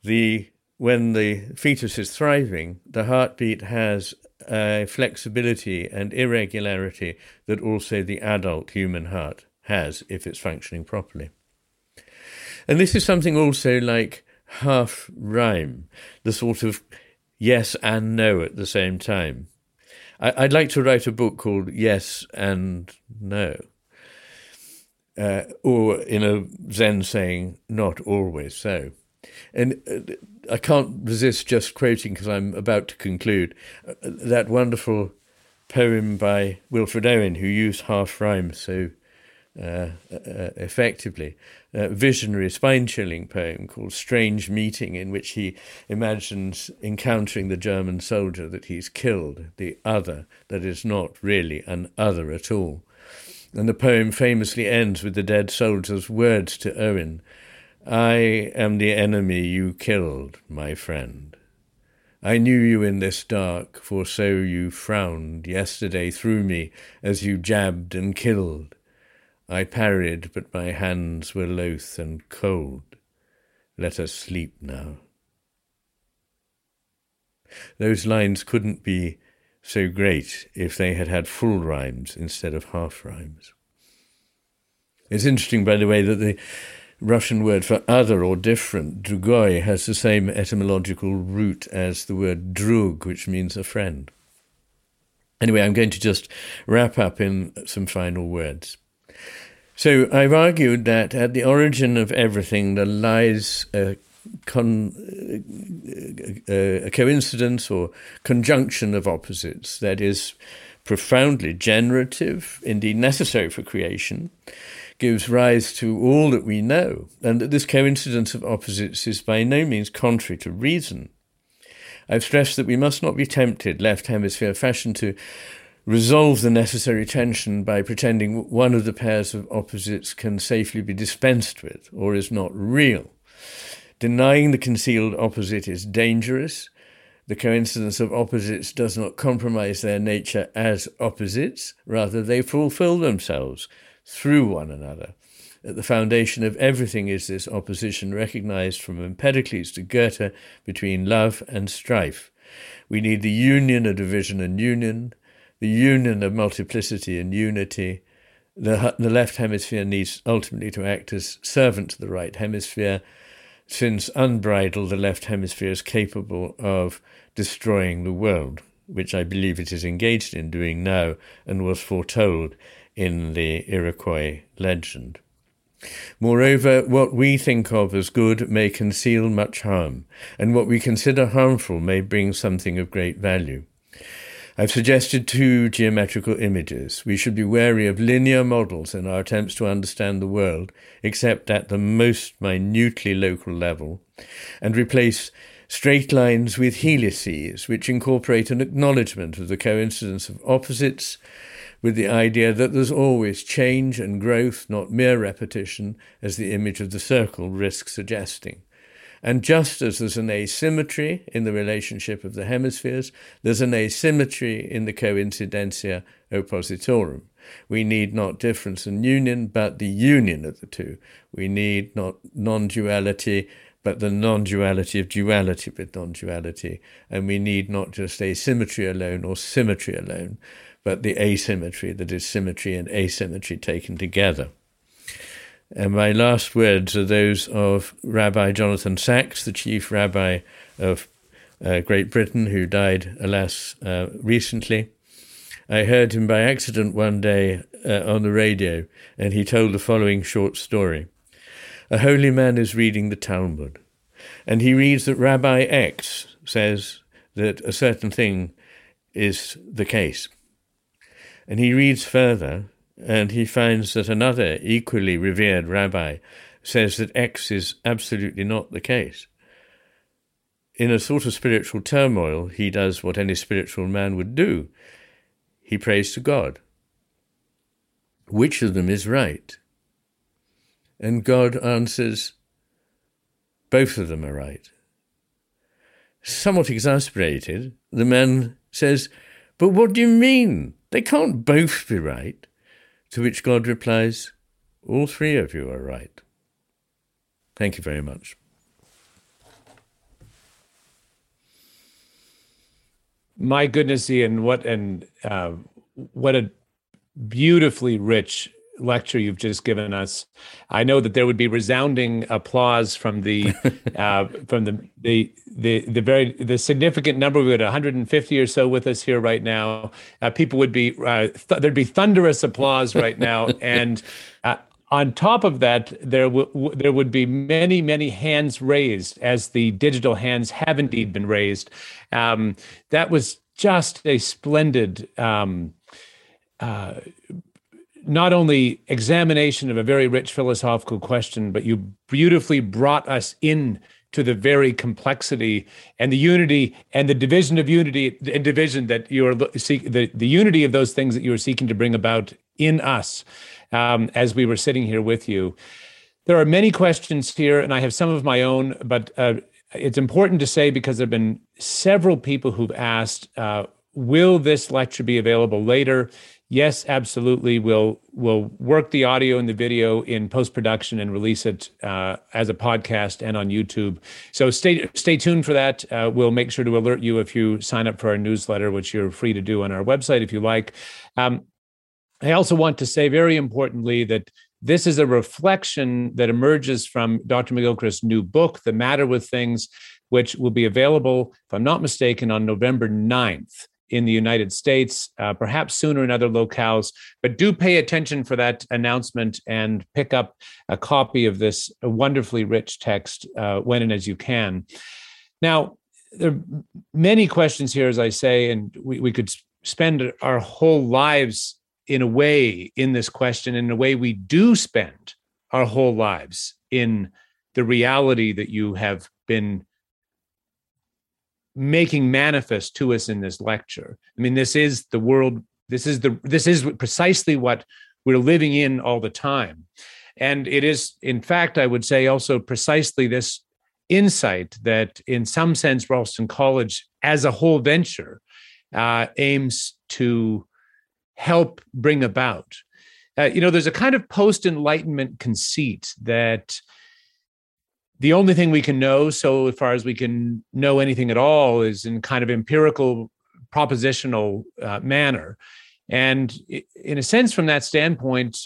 The when the fetus is thriving, the heartbeat has a flexibility and irregularity that also the adult human heart has if it's functioning properly. And this is something also like half rhyme, the sort of yes and no at the same time. I, would like to write a book called Yes and No. uh, or in a Zen saying, not always so. And uh, I can't resist just quoting, because I'm about to conclude, uh, that wonderful poem by Wilfred Owen, who used half rhymes so uh, uh, effectively. A visionary, spine chilling poem called Strange Meeting, in which he imagines encountering the German soldier that he's killed, the other that is not really an other at all. And the poem famously ends with the dead soldier's words to Owen I am the enemy you killed, my friend. I knew you in this dark, for so you frowned yesterday through me as you jabbed and killed. I parried, but my hands were loath and cold. Let us sleep now. Those lines couldn't be so great if they had had full rhymes instead of half rhymes. It's interesting, by the way, that the Russian word for other or different, drugoi, has the same etymological root as the word drug, which means a friend. Anyway, I'm going to just wrap up in some final words. So I've argued that at the origin of everything there lies a, con, a, a coincidence or conjunction of opposites that is profoundly generative, indeed necessary for creation, gives rise to all that we know, and that this coincidence of opposites is by no means contrary to reason. I've stressed that we must not be tempted, left hemisphere fashion, to resolve the necessary tension by pretending one of the pairs of opposites can safely be dispensed with or is not real. Denying the concealed opposite is dangerous. The coincidence of opposites does not compromise their nature as opposites, rather, they fulfill themselves through one another. At the foundation of everything is this opposition recognized from Empedocles to Goethe between love and strife. We need the union of division and union, the union of multiplicity and unity. The, the left hemisphere needs ultimately to act as servant to the right hemisphere, since unbridled, the left hemisphere is capable of destroying the world, which I believe it is engaged in doing now and was foretold in the Iroquois legend. Moreover, what we think of as good may conceal much harm, and what we consider harmful may bring something of great value. I've suggested two geometrical images. We should be wary of linear models in our attempts to understand the world, except at the most minutely local level, and replace straight lines with helices, which incorporate an acknowledgement of the coincidence of opposites with the idea that there's always change and growth, not mere repetition, as the image of the circle risks suggesting. And just as there's an asymmetry in the relationship of the hemispheres, there's an asymmetry in the coincidentia oppositorum. We need not difference and union, but the union of the two. We need not non duality, but the non duality of duality with non duality. And we need not just asymmetry alone or symmetry alone, but the asymmetry that is symmetry and asymmetry taken together. And my last words are those of Rabbi Jonathan Sacks, the chief rabbi of uh, Great Britain, who died, alas, uh, recently. I heard him by accident one day uh, on the radio, and he told the following short story. A holy man is reading the Talmud, and he reads that Rabbi X says that a certain thing is the case. And he reads further and he finds that another equally revered rabbi says that X is absolutely not the case. In a sort of spiritual turmoil, he does what any spiritual man would do he prays to God. Which of them is right? And God answers, both of them are right. Somewhat exasperated, the man says, But what do you mean? They can't both be right. To which God replies, All three of you are right. Thank you very much. My goodness, Iain, what and uh, what a beautifully rich lecture you've just given us. I know that there would be resounding applause from the uh, from the, the the the very the significant number. We had 150 or so with us here right now. Uh, people would be uh, th- there'd be thunderous applause right now, and uh, on top of that, there w- there would be many, many hands raised, as the digital hands have indeed been raised. Um, that was just a splendid, um, uh, not only examination of a very rich philosophical question, but you beautifully brought us in to the very complexity and the unity and the division of unity and division that you are seek the, the unity of those things that you are seeking to bring about in us um, as we were sitting here with you. There are many questions here, and I have some of my own, but uh, it's important to say because there have been several people who've asked, uh, will this lecture be available later? Yes, absolutely. We'll we'll work the audio and the video in post production and release it uh, as a podcast and on YouTube. So stay stay tuned for that. Uh, we'll make sure to alert you if you sign up for our newsletter, which you're free to do on our website if you like. Um, I also want to say very importantly that this is a reflection that emerges from Dr. McGilchrist's new book, The Matter with Things, which will be available, if I'm not mistaken, on November 9th in the United States, uh, perhaps sooner in other locales. But do pay attention for that announcement and pick up a copy of this wonderfully rich text uh, when and as you can. Now, there are many questions here, as I say, and we, we could spend our whole lives in a way in this question, in a way we do spend our whole lives in the reality that you have been making manifest to us in this lecture. I mean, this is the world. This is the this is precisely what we're living in all the time, and it is, in fact, I would say also precisely this insight that, in some sense, Ralston College as a whole venture uh, aims to help bring about. Uh, you know, there's a kind of post Enlightenment conceit that the only thing we can know, so far as we can know anything at all, is in kind of empirical, propositional uh, manner. And in a sense, from that standpoint,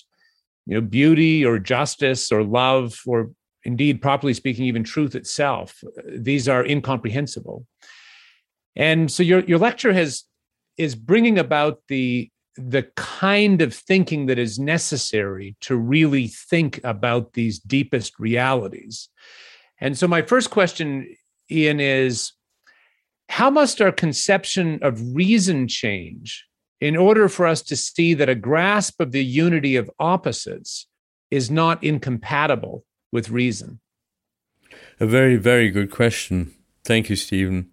you know, beauty or justice or love or indeed, properly speaking, even truth itself, these are incomprehensible. And so your your lecture has is bringing about the the kind of thinking that is necessary to really think about these deepest realities. And so, my first question, Iain, is how must our conception of reason change in order for us to see that a grasp of the unity of opposites is not incompatible with reason? A very, very good question. Thank you, Stephen.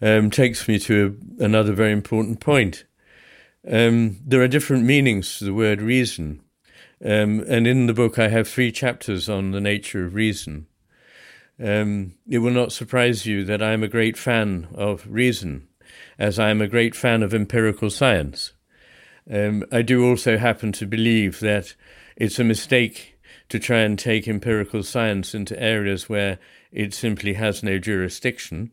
Um, takes me to a, another very important point. Um, there are different meanings to the word reason. Um, and in the book, I have three chapters on the nature of reason. Um, it will not surprise you that I am a great fan of reason, as I am a great fan of empirical science. Um, I do also happen to believe that it's a mistake to try and take empirical science into areas where it simply has no jurisdiction,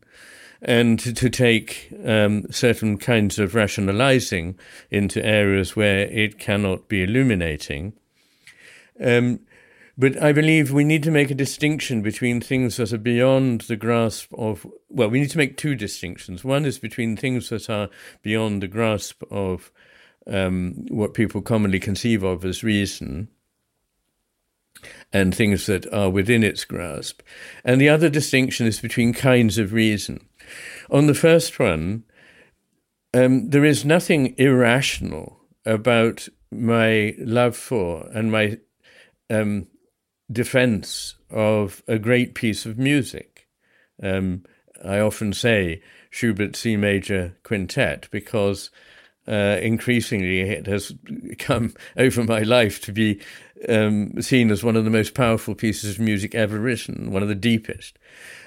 and to, to take um, certain kinds of rationalizing into areas where it cannot be illuminating. Um, but I believe we need to make a distinction between things that are beyond the grasp of, well, we need to make two distinctions. One is between things that are beyond the grasp of um, what people commonly conceive of as reason and things that are within its grasp. And the other distinction is between kinds of reason. On the first one, um, there is nothing irrational about my love for and my um, defense of a great piece of music. Um, I often say Schubert C major quintet because uh, increasingly it has come over my life to be um, seen as one of the most powerful pieces of music ever written, one of the deepest.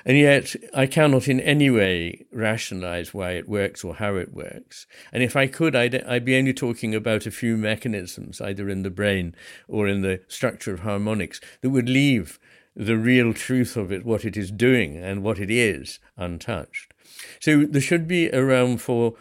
And yet, I cannot in any way rationalize why it works or how it works. And if I could, I'd, I'd be only talking about a few mechanisms, either in the brain or in the structure of harmonics, that would leave the real truth of it, what it is doing and what it is, untouched. So there should be a realm for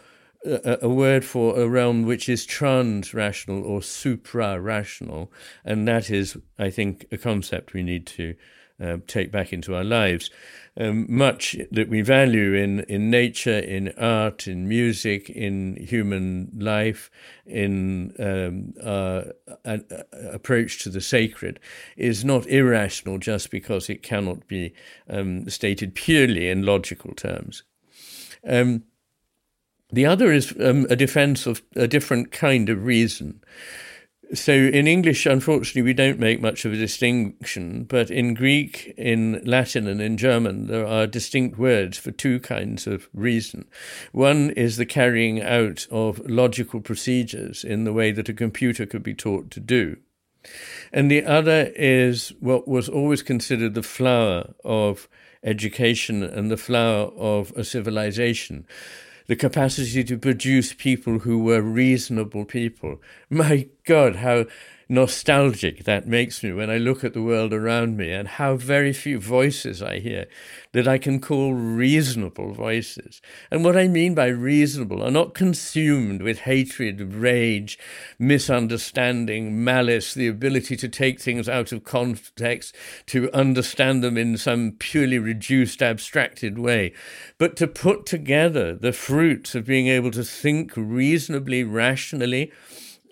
a, word for a realm which is trans rational or supra rational, and that is, I think, a concept we need to uh, take back into our lives. Um, much that we value in, in nature, in art, in music, in human life, in um, uh, approach to the sacred, is not irrational just because it cannot be um, stated purely in logical terms. Um, the other is um, a defense of a different kind of reason. So in English, unfortunately, we don't make much of a distinction, but in Greek, in Latin, and in German, there are distinct words for two kinds of reason. One is the carrying out of logical procedures in the way that a computer could be taught to do. And the other is what was always considered the flower of education and the flower of a civilization the capacity to produce people who were reasonable people. My God, how nostalgic that makes me when I look at the world around me and how very few voices I hear that I can call reasonable voices. And what I mean by reasonable are not consumed with hatred, rage, misunderstanding, malice, the ability to take things out of context, to understand them in some purely reduced, abstracted way, but to put together the fruits of being able to think reasonably, rationally,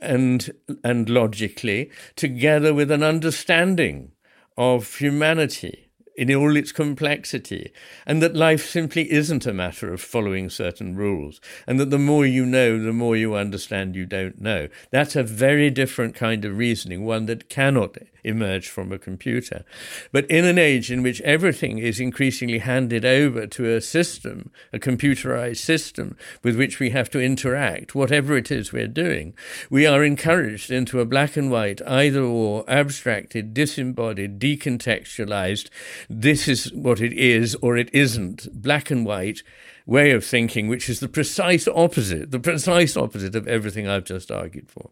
and and logically together with an understanding of humanity in all its complexity, and that life simply isn't a matter of following certain rules, and that the more you know, the more you understand you don't know. That's a very different kind of reasoning, one that cannot emerge from a computer. But in an age in which everything is increasingly handed over to a system, a computerized system with which we have to interact, whatever it is we're doing, we are encouraged into a black and white, either or, abstracted, disembodied, decontextualized, this is what it is or it isn't, black and white way of thinking, which is the precise opposite, the precise opposite of everything I've just argued for.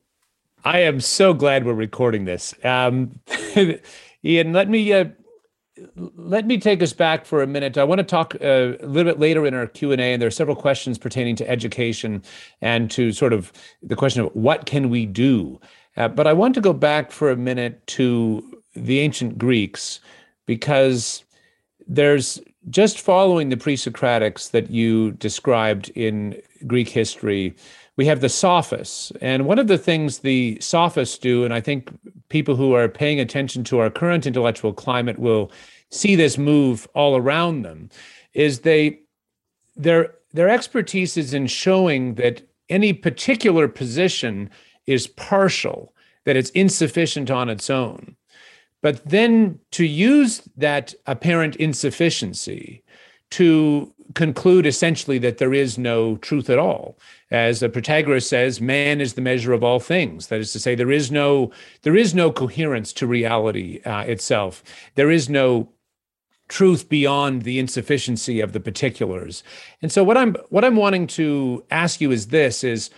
I am so glad we're recording this. Um, Iain, let me uh, let me take us back for a minute. I want to talk uh, a little bit later in our Q and A, and there are several questions pertaining to education and to sort of the question of what can we do. Uh, but I want to go back for a minute to the ancient Greeks because there's just following the pre-Socratics that you described in Greek history we have the sophists. And one of the things the sophists do, and I think people who are paying attention to our current intellectual climate will see this move all around them, is they their their expertise is in showing that any particular position is partial, that it's insufficient on its own. But then to use that apparent insufficiency to conclude essentially that there is no truth at all. As Protagoras says, man is the measure of all things. That is to say, there is no there is no coherence to reality uh, itself. There is no truth beyond the insufficiency of the particulars. And so what I'm what I'm wanting to ask you is this is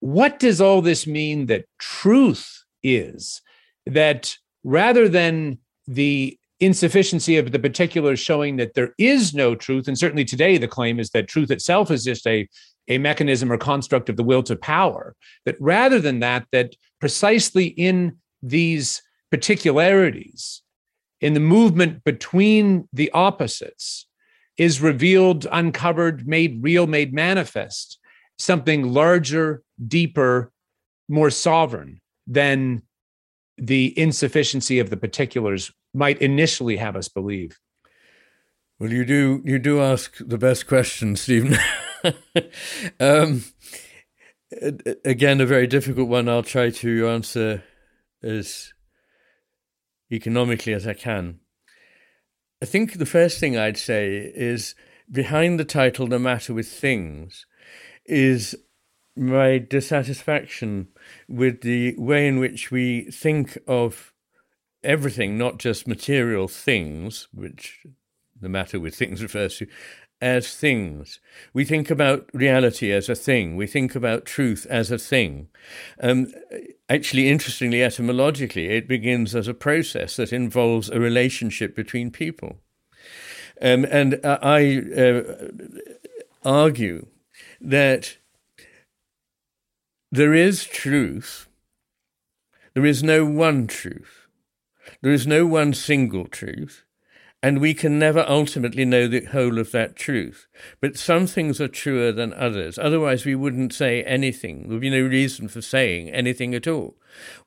what does all this mean that truth is that rather than the insufficiency of the particulars showing that there is no truth and certainly today the claim is that truth itself is just a a mechanism or construct of the will to power that rather than that that precisely in these particularities in the movement between the opposites is revealed uncovered made real made manifest something larger deeper more sovereign than the insufficiency of the particulars might initially have us believe. Well, you do you do ask the best question, Stephen. um, again, a very difficult one. I'll try to answer as economically as I can. I think the first thing I'd say is behind the title "The Matter with Things" is my dissatisfaction with the way in which we think of everything, not just material things, which the matter with things refers to, as things. We think about reality as a thing. We think about truth as a thing. Um, actually, interestingly, etymologically, it begins as a process that involves a relationship between people. Um, and I uh, argue that there is truth. There is no one truth. There is no one single truth. And we can never ultimately know the whole of that truth. But some things are truer than others. Otherwise, we wouldn't say anything. There would be no reason for saying anything at all,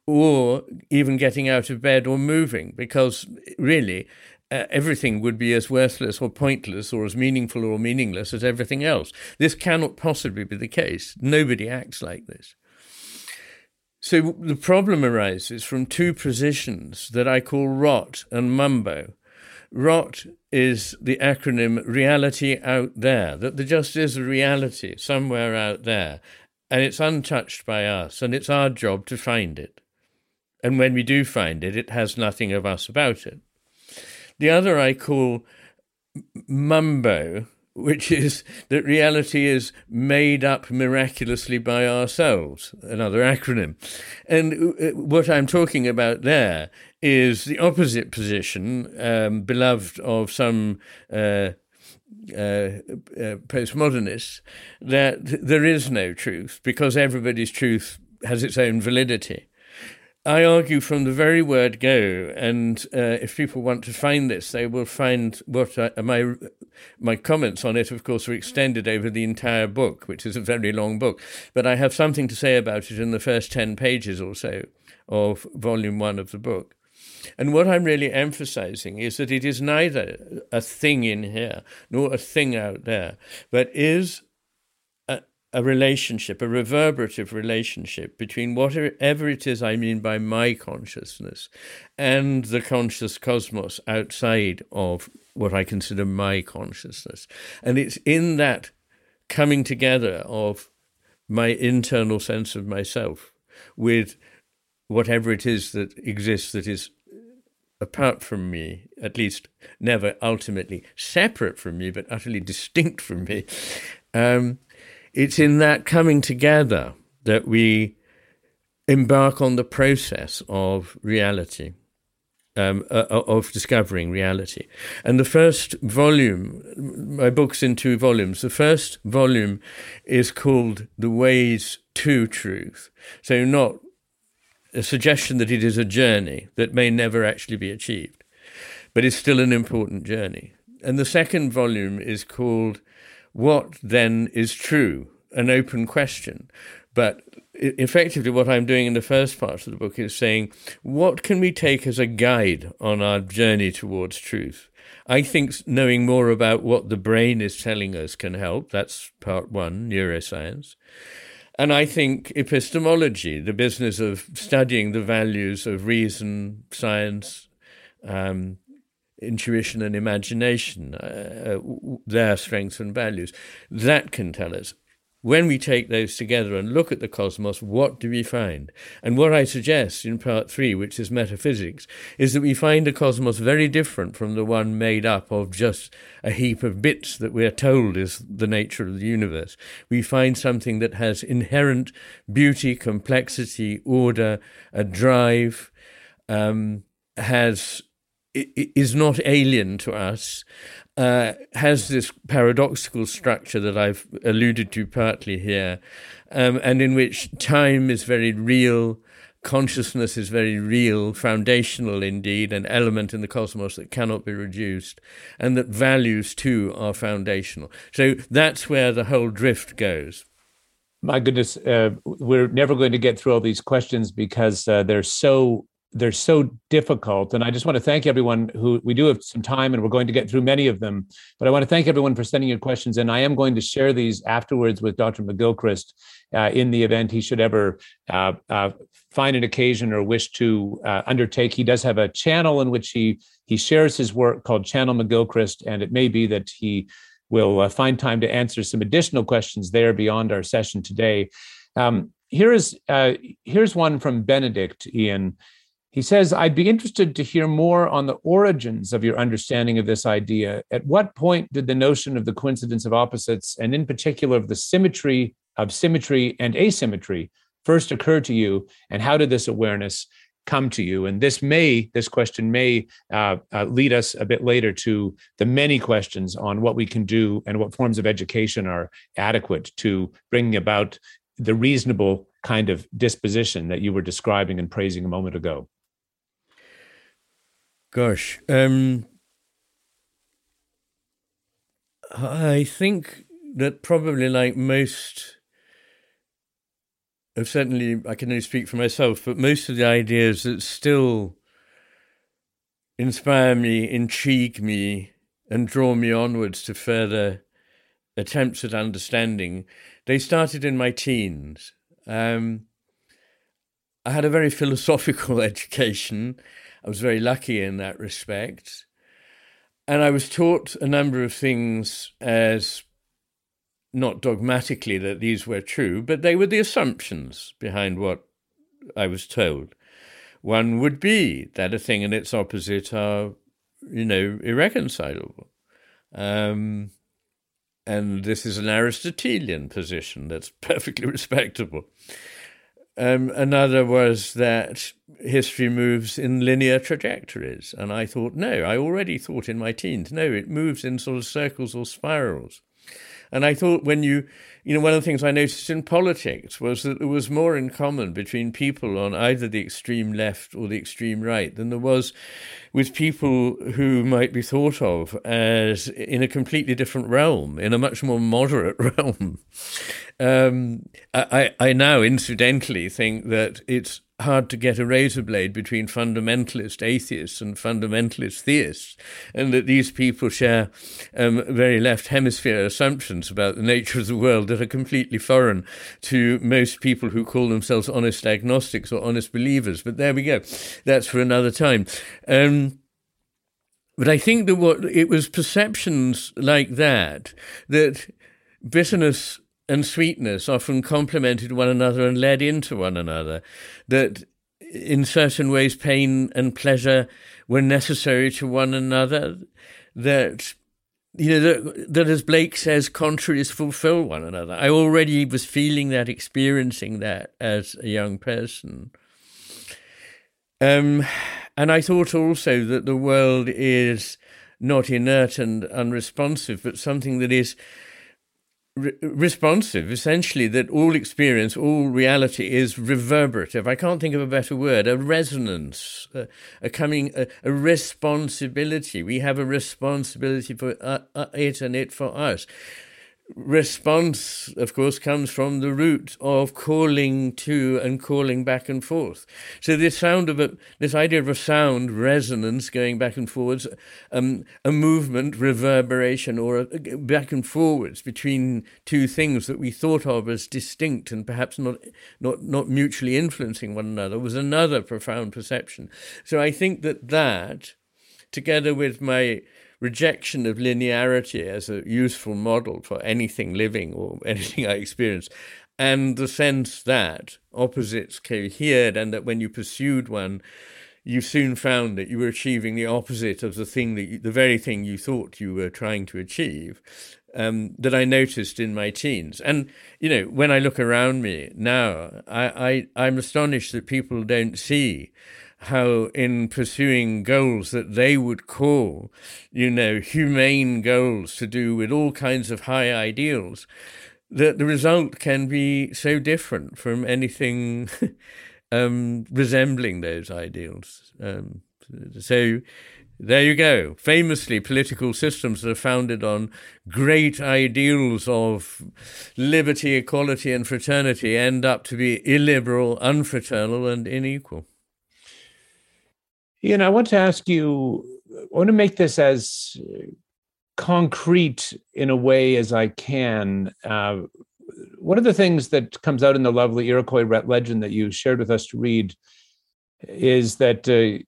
or even getting out of bed or moving, because really, uh, everything would be as worthless or pointless or as meaningful or meaningless as everything else. This cannot possibly be the case. Nobody acts like this. So the problem arises from two positions that I call rot and mumbo. ROT is the acronym Reality Out There, that there just is a reality somewhere out there, and it's untouched by us, and it's our job to find it. And when we do find it, it has nothing of us about it. The other I call Mumbo, which is that reality is made up miraculously by ourselves, another acronym. And uh, what I'm talking about there is the opposite position, um, beloved of some. Uh, uh, uh, postmodernists that there is no truth because everybody's truth has its own validity. I argue from the very word go, and uh, if people want to find this, they will find what I, my my comments on it. Of course, are extended over the entire book, which is a very long book. But I have something to say about it in the first ten pages or so of volume one of the book. And what I'm really emphasizing is that it is neither a thing in here nor a thing out there, but is a relationship, a reverberative relationship between whatever it is I mean by my consciousness and the conscious cosmos outside of what I consider my consciousness. And it's in that coming together of my internal sense of myself with whatever it is that exists that is apart from me, at least never ultimately separate from me, but utterly distinct from me. Um, it's in that coming together that we embark on the process of reality, um, uh, uh, of discovering reality. And the first volume, my book's in two volumes. The first volume is called The Ways to Truth. So, not a suggestion that it is a journey that may never actually be achieved, but it's still an important journey. And the second volume is called what then is true? An open question. But effectively, what I'm doing in the first part of the book is saying, what can we take as a guide on our journey towards truth? I think knowing more about what the brain is telling us can help. That's part one, neuroscience. And I think epistemology, the business of studying the values of reason, science, um, intuition and imagination, uh, uh, their strengths and values. That can tell us. When we take those together and look at the cosmos, what do we find? And what I suggest in part three, which is metaphysics, is that we find a cosmos very different from the one made up of just a heap of bits that we're told is the nature of the universe. We find something that has inherent beauty, complexity, order, a drive, um, has is not alien to us, uh, has this paradoxical structure that I've alluded to partly here, um, and in which time is very real, consciousness is very real, foundational indeed, an element in the cosmos that cannot be reduced, and that values too are foundational. So that's where the whole drift goes. My goodness, uh, we're never going to get through all these questions because uh, they're so they're so difficult. And I just want to thank everyone who we do have some time and we're going to get through many of them. But I want to thank everyone for sending your questions. And I am going to share these afterwards with Dr. McGilchrist uh, in the event he should ever uh, uh, find an occasion or wish to uh, undertake. He does have a channel in which he he shares his work called Channel McGilchrist. And it may be that he will uh, find time to answer some additional questions there beyond our session today. Um, here is uh, here's one from Benedict Ian. He says, I'd be interested to hear more on the origins of your understanding of this idea. At what point did the notion of the coincidence of opposites, and in particular of the symmetry of symmetry and asymmetry, first occur to you? And how did this awareness come to you? And this may, this question may uh, uh, lead us a bit later to the many questions on what we can do and what forms of education are adequate to bringing about the reasonable kind of disposition that you were describing and praising a moment ago. Gosh, um, I think that probably like most of certainly I can only speak for myself, but most of the ideas that still inspire me, intrigue me, and draw me onwards to further attempts at understanding, they started in my teens. Um, I had a very philosophical education. I was very lucky in that respect. And I was taught a number of things as not dogmatically that these were true, but they were the assumptions behind what I was told. One would be that a thing and its opposite are, you know, irreconcilable. Um, and this is an Aristotelian position that's perfectly respectable. Um, another was that history moves in linear trajectories. And I thought, no, I already thought in my teens, no, it moves in sort of circles or spirals. And I thought when you, you know, one of the things I noticed in politics was that there was more in common between people on either the extreme left or the extreme right than there was with people who might be thought of as in a completely different realm, in a much more moderate realm. Um, I, I now, incidentally, think that it's hard to get a razor blade between fundamentalist atheists and fundamentalist theists, and that these people share um, very left hemisphere assumptions about the nature of the world that are completely foreign to most people who call themselves honest agnostics or honest believers. But there we go. That's for another time. Um, but I think that what it was perceptions like that that bitterness and sweetness often complemented one another and led into one another, that in certain ways pain and pleasure were necessary to one another, that you know that, that as Blake says, contraries fulfill one another. I already was feeling that, experiencing that as a young person. Um, and I thought also that the world is not inert and unresponsive, but something that is re- responsive, essentially, that all experience, all reality is reverberative. I can't think of a better word a resonance, a, a coming, a, a, responsibility. We have a responsibility for uh, uh, it and it for us response, of course, comes from the root of calling to and calling back and forth. So this sound of a, this idea of a sound resonance going back and forwards, um, a movement, reverberation, or a, back and forwards between two things that we thought of as distinct and perhaps not not not mutually influencing one another was another profound perception. So I think that that, together with my rejection of linearity as a useful model for anything living or anything I experience, and the sense that opposites cohered and that when you pursued one, you soon found that you were achieving the opposite of the thing that you, the very thing you thought you were trying to achieve. Um, that I noticed in my teens, and you know, when I look around me now, I, I I'm astonished that people don't see how in pursuing goals that they would call, you know, humane goals to do with all kinds of high ideals, that the result can be so different from anything um, resembling those ideals. Um, so there you go. Famously, political systems that are founded on great ideals of liberty, equality, and fraternity end up to be illiberal, unfraternal, and unequal. Iain, I want to ask you, I want to make this as concrete in a way as I can. Uh, one of the things that comes out in the lovely Iroquois legend that you shared with us to read is that uh,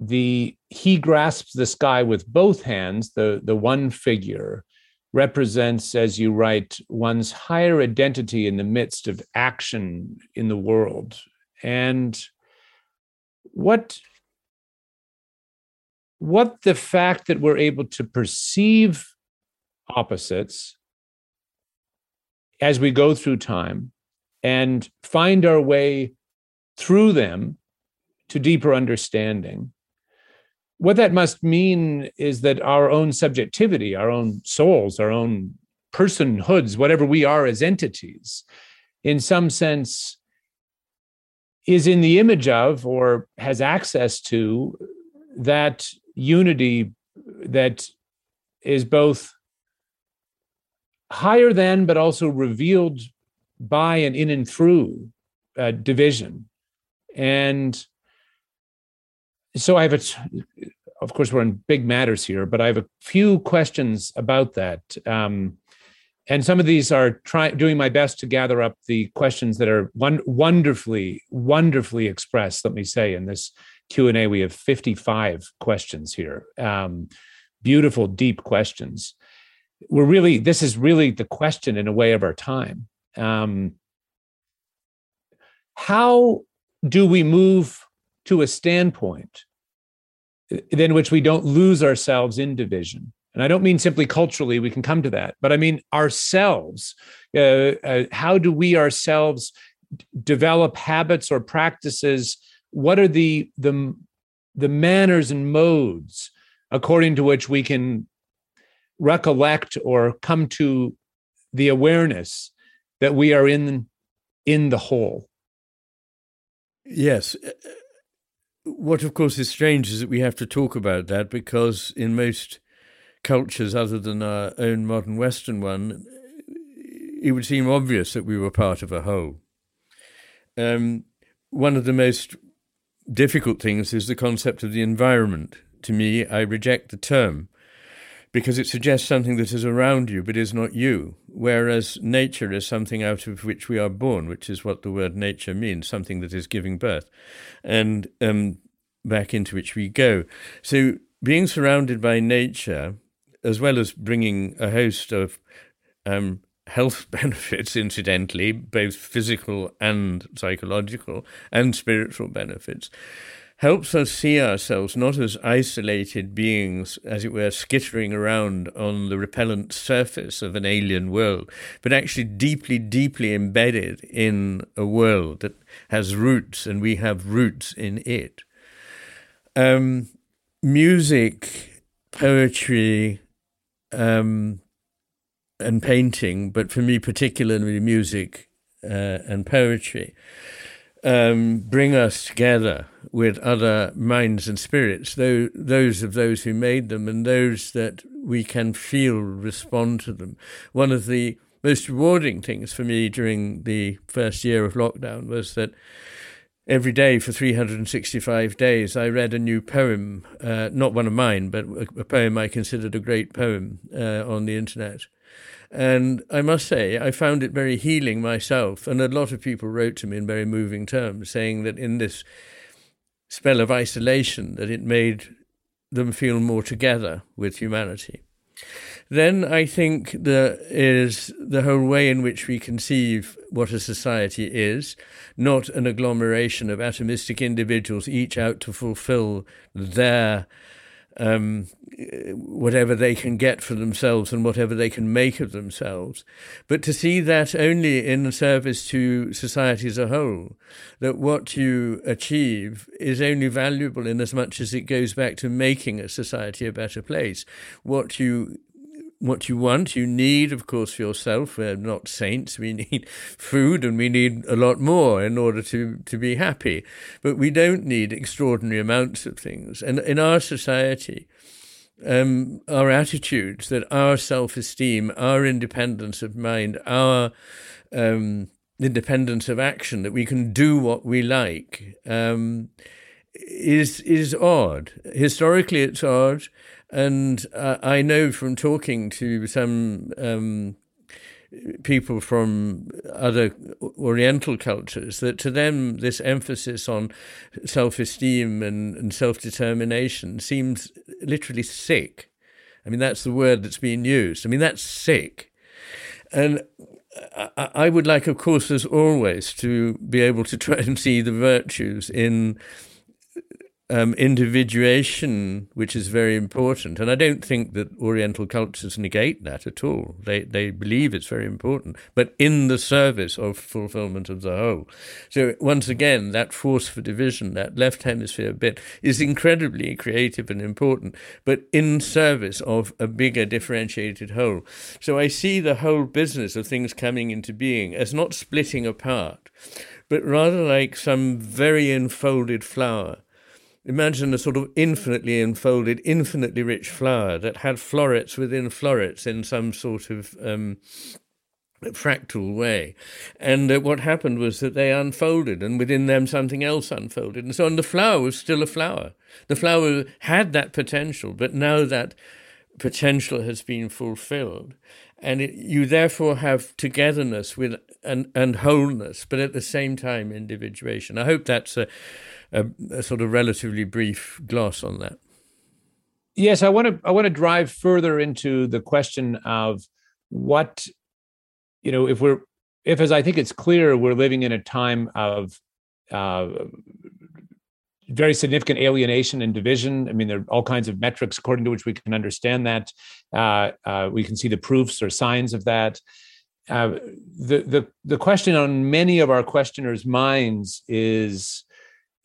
the he grasps the sky with both hands. The the one figure represents, as you write, one's higher identity in the midst of action in the world. And what what the fact that we're able to perceive opposites as we go through time and find our way through them to deeper understanding. What that must mean is that our own subjectivity, our own souls, our own personhoods, whatever we are as entities, in some sense, is in the image of or has access to that unity that is both higher than, but also revealed by and in and through uh, division. And so I have a, of course, we're in big matters here, but I have a few questions about that. Um, and some of these are trying doing my best to gather up the questions that are one, wonderfully wonderfully expressed let me say in this q&a we have 55 questions here um, beautiful deep questions we're really this is really the question in a way of our time um, how do we move to a standpoint in which we don't lose ourselves in division and I don't mean simply culturally, we can come to that, but I mean ourselves. Uh, uh, how do we ourselves develop habits or practices? What are the, the, the manners and modes according to which we can recollect or come to the awareness that we are in, in the whole? Yes. What, of course, is strange is that we have to talk about that because in most cultures other than our own modern Western one, it would seem obvious that we were part of a whole. Um, one of the most difficult things is the concept of the environment. To me, I reject the term because it suggests something that is around you but is not you, whereas nature is something out of which we are born, which is what the word nature means, something that is giving birth, and um, back into which we go. So, being surrounded by nature as well as bringing a host of um, health benefits, incidentally, both physical and psychological and spiritual benefits, helps us see ourselves not as isolated beings, as it were, skittering around on the repellent surface of an alien world, but actually deeply, deeply embedded in a world that has roots and we have roots in it. Um, music, poetry, um, and painting, but for me, particularly music uh, and poetry, um, bring us together with other minds and spirits, though, those of those who made them and those that we can feel respond to them. One of the most rewarding things for me during the first year of lockdown was that every day for 365 days, I read a new poem, uh, not one of mine, but a, poem I considered a great poem uh, on the internet. And I must say, I found it very healing myself. And a lot of people wrote to me in very moving terms, saying that in this spell of isolation, that it made them feel more together with humanity. Then I think there is the whole way in which we conceive what a society is, not an agglomeration of atomistic individuals, each out to fulfill their um, whatever they can get for themselves and whatever they can make of themselves, but to see that only in service to society as a whole, that what you achieve is only valuable in as much as it goes back to making a society a better place. What you what you want, you need, of course, for yourself. We're not saints. We need food and we need a lot more in order to, to be happy. But we don't need extraordinary amounts of things. And in our society, um, our attitudes, that our self esteem, our independence of mind, our um, independence of action, that we can do what we like, um, is is odd. Historically, it's odd. And uh, I know from talking to some um, people from other Oriental cultures that to them this emphasis on self esteem and, and self determination seems literally sick. I mean, that's the word that's being used. I mean, that's sick. And I would like, of course, as always, to be able to try and see the virtues in um, individuation, which is very important. And I don't think that Oriental cultures negate that at all. They, they believe it's very important, but in the service of fulfillment of the whole. So, once again, that force for division, that left hemisphere bit, is incredibly creative and important, but in service of a bigger differentiated whole. So, I see the whole business of things coming into being as not splitting apart, but rather like some very enfolded flower Imagine a sort of infinitely enfolded, infinitely rich flower that had florets within florets in some sort of um, fractal way. And uh, what happened was that they unfolded, and within them something else unfolded. And so on, the flower was still a flower. The flower had that potential, but now that potential has been fulfilled. And it, you therefore have togetherness with and, and wholeness, but at the same time individuation. I hope that's a, a, a sort of relatively brief gloss on that. Yes, I want to I want to drive further into the question of what you know if we're if as i think it's clear we're living in a time of uh, very significant alienation and division. I mean, there are all kinds of metrics according to which we can understand that. Uh, uh, we can see the proofs or signs of that. Uh, the the the question on many of our questioners' minds is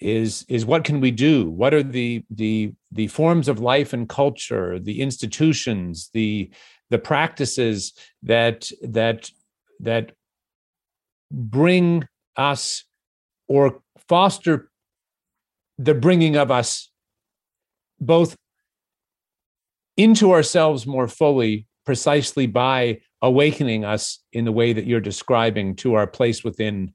is is what can we do? What are the the the forms of life and culture, the institutions, the the practices that that that bring us or foster the bringing of us both into ourselves more fully precisely by awakening us in the way that you're describing to our place within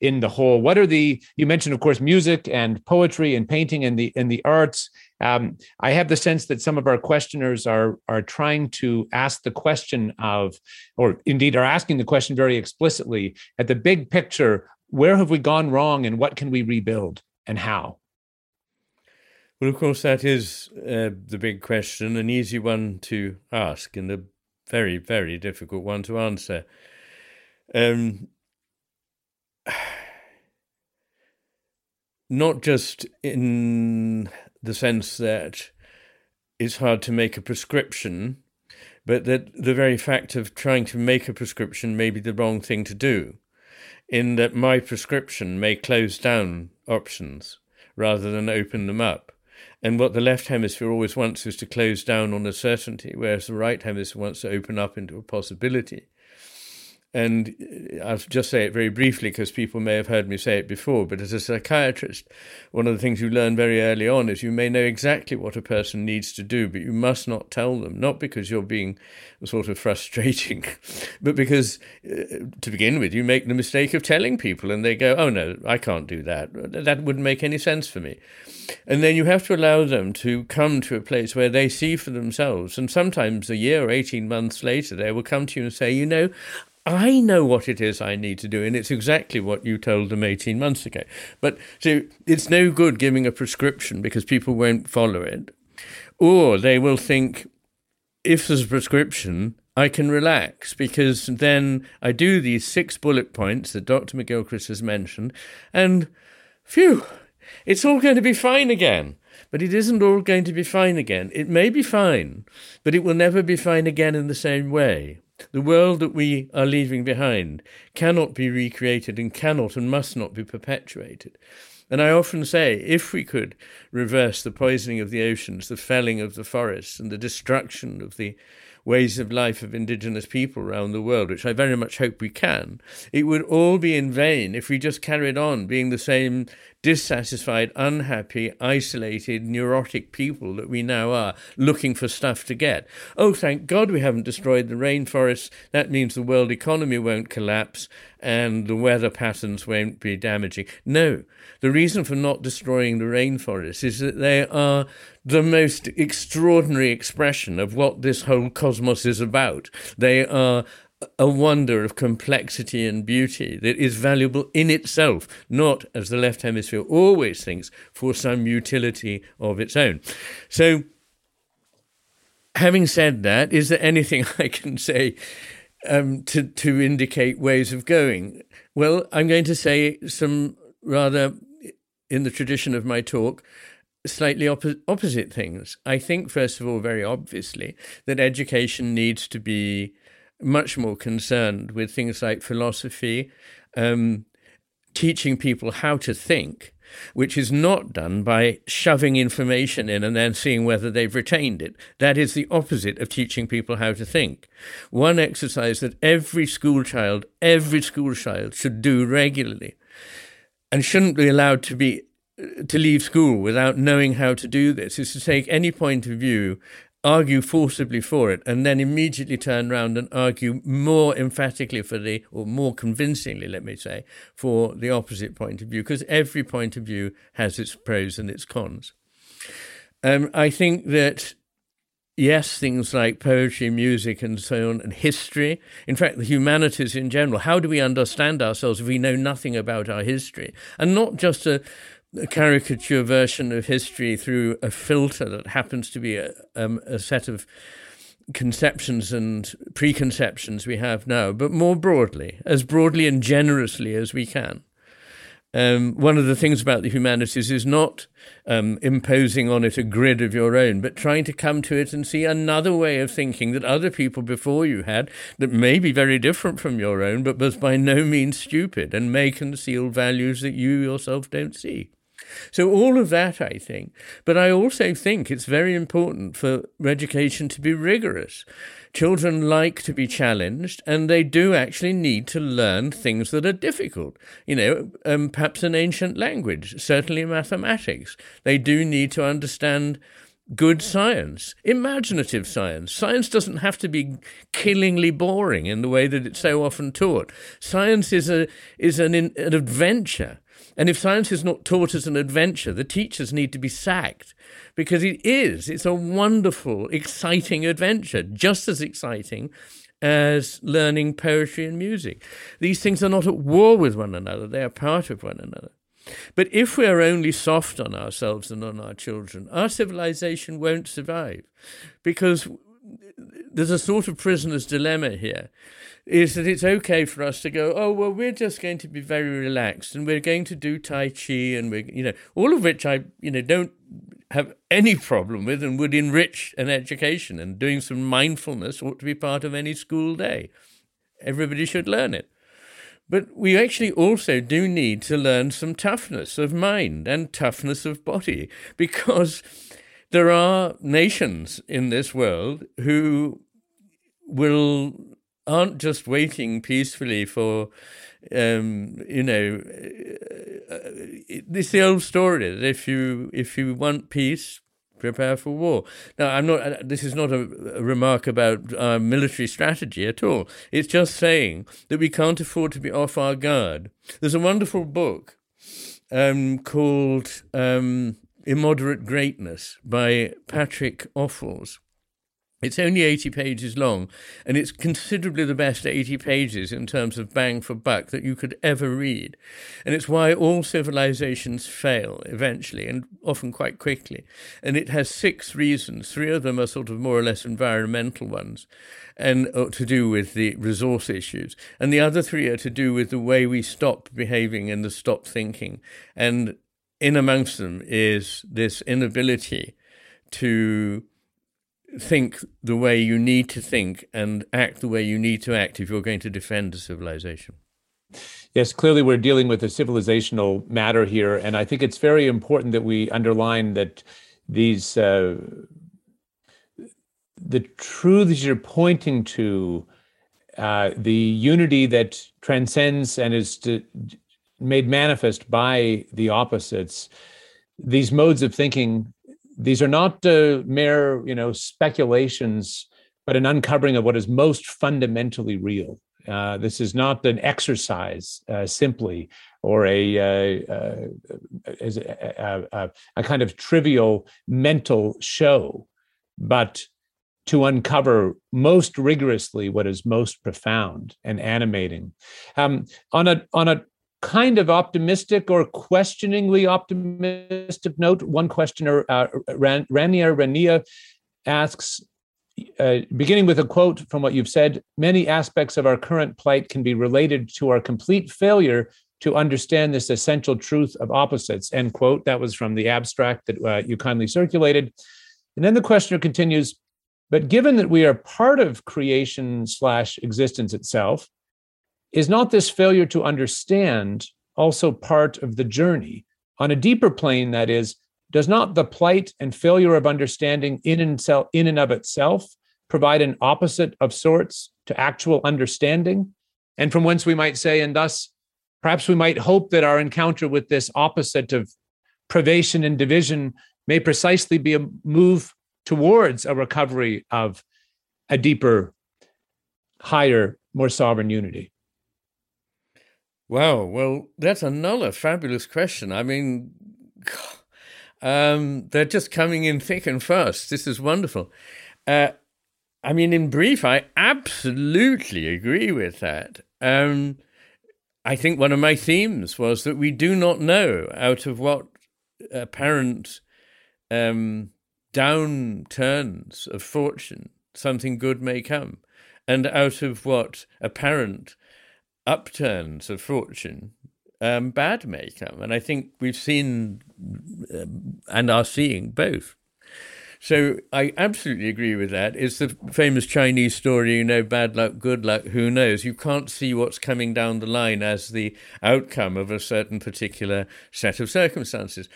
in the whole what are the you mentioned of course music and poetry and painting and the and the arts. Um, i have the sense that some of our questioners are are trying to ask the question of or indeed are asking the question very explicitly at the big picture where have we gone wrong and what can we rebuild and how? Well of course that is uh, the big question an easy one to ask and a very very difficult one to answer. Um, not just in the sense that it's hard to make a prescription, but that the very fact of trying to make a prescription may be the wrong thing to do, in that my prescription may close down options rather than open them up. And what the left hemisphere always wants is to close down on a certainty, whereas the right hemisphere wants to open up into a possibility. And I'll just say it very briefly because people may have heard me say it before, but as a psychiatrist, one of the things you learn very early on is you may know exactly what a person needs to do, but you must not tell them, not because you're being sort of frustrating, but because uh, to begin with, you make the mistake of telling people and they go, oh no, I can't do that. That wouldn't make any sense for me. And then you have to allow them to come to a place where they see for themselves. And sometimes a year or 18 months later, they will come to you and say, you know, I know what it is I need to do, and it's exactly what you told them 18 months ago. But so it's no good giving a prescription because people won't follow it. Or they will think, if there's a prescription, I can relax because then I do these six bullet points that Dr. McGilchrist has mentioned, and phew, it's all going to be fine again. But it isn't all going to be fine again. It may be fine, but it will never be fine again in the same way. The world that we are leaving behind cannot be recreated and cannot and must not be perpetuated. And I often say, if we could reverse the poisoning of the oceans, the felling of the forests, and the destruction of the ways of life of indigenous people around the world, which I very much hope we can, it would all be in vain if we just carried on being the same dissatisfied, unhappy, isolated, neurotic people that we now are, looking for stuff to get. Oh, thank God we haven't destroyed the rainforests. That means the world economy won't collapse and the weather patterns won't be damaging. No, the reason for not destroying the rainforests is that they are the most extraordinary expression of what this whole cosmos is about. They are a wonder of complexity and beauty that is valuable in itself, not, as the left hemisphere always thinks, for some utility of its own. So, having said that, is there anything I can say um, to, to indicate ways of going? Well, I'm going to say some rather, in the tradition of my talk, slightly oppo- opposite things. I think, first of all, very obviously, that education needs to be much more concerned with things like philosophy, um, teaching people how to think, which is not done by shoving information in and then seeing whether they've retained it. That is the opposite of teaching people how to think. One exercise that every school child, every school child should do regularly and shouldn't be allowed to be to leave school without knowing how to do this is to take any point of view argue forcibly for it, and then immediately turn around and argue more emphatically for the, or more convincingly, let me say, for the opposite point of view, because every point of view has its pros and its cons. Um, I think that yes, things like poetry, music, and so on, and history. In fact, the humanities in general. How do we understand ourselves if we know nothing about our history? And not just a, a caricature version of history through a filter that happens to be a, um, a set of conceptions and preconceptions we have now, but more broadly, as broadly and generously as we can. Um, one of the things about the humanities is not um, imposing on it a grid of your own, but trying to come to it and see another way of thinking that other people before you had that may be very different from your own, but was by no means stupid and may conceal values that you yourself don't see. So, all of that, I think. But I also think it's very important for education to be rigorous. Children like to be challenged, and they do actually need to learn things that are difficult. You know, um, perhaps an ancient language, certainly mathematics. They do need to understand good science, imaginative science. Science doesn't have to be killingly boring in the way that it's so often taught. Science is a is an, an adventure. And if science is not taught as an adventure, the teachers need to be sacked because it is. It's a wonderful, exciting adventure, just as exciting as learning poetry and music. These things are not at war with one another, they are part of one another. But if we are only soft on ourselves and on our children, our civilization won't survive because there's a sort of prisoner's dilemma here is that it's okay for us to go, oh, well, we're just going to be very relaxed and we're going to do Tai Chi and we're, you know, all of which I, you know, don't have any problem with and would enrich an education and doing some mindfulness ought to be part of any school day. Everybody should learn it. But we actually also do need to learn some toughness of mind and toughness of body because there are nations in this world who will aren't just waiting peacefully for, um, you know, uh, uh, it's the old story that if you if you want peace, prepare for war. Now, I'm not. Uh, this is not a, a remark about our military strategy at all. It's just saying that we can't afford to be off our guard. There's a wonderful book um, called um, "Immoderate Greatness" by Patrick Ophuls it's only 80 pages long, and it's considerably the best 80 pages in terms of bang for buck that you could ever read. And it's why all civilizations fail eventually, and often quite quickly. And it has six reasons. Three of them are sort of more or less environmental ones, and uh, to do with the resource issues. And the other three are to do with the way we stop behaving and the stop thinking. And in amongst them is this inability to think the way you need to think and act the way you need to act if you're going to defend a civilization. Yes, clearly we're dealing with a civilizational matter here, and I think it's very important that we underline that these uh, the truths you're pointing to, uh, the unity that transcends and is to, made manifest by the opposites. These modes of thinking these are not uh, mere you know speculations but an uncovering of what is most fundamentally real uh, this is not an exercise uh, simply or a, uh, uh, a, a, a, kind of trivial mental show, but to uncover most rigorously what is most profound and animating. Um, on a on a kind of optimistic or questioningly optimistic note, one questioner, uh, Ran- Rania Rania, asks, uh, beginning with a quote from what you've said, many aspects of our current plight can be related to our complete failure to understand this essential truth of opposites. End quote. That was from the abstract that uh, you kindly circulated. And then the questioner continues, but given that we are part of creation slash existence itself, is not this failure to understand also part of the journey? On a deeper plane, that is, does not the plight and failure of understanding in and, in and of itself provide an opposite of sorts to actual understanding? And from whence we might say, and thus perhaps we might hope that our encounter with this opposite of privation and division may precisely be a move towards a recovery of a deeper, higher, more sovereign unity? Wow. Well, that's another fabulous question. I mean, um, they're just coming in thick and fast. This is wonderful. Uh, I mean, in brief, I absolutely agree with that. Um, I think one of my themes was that we do not know out of what apparent um, downturns of fortune something good may come, and out of what apparent upturns of fortune um, bad may come. And I think we've seen uh, and are seeing both. So I absolutely agree with that. It's the famous Chinese story, you know, bad luck, good luck, who knows? You can't see what's coming down the line as the outcome of a certain particular set of circumstances.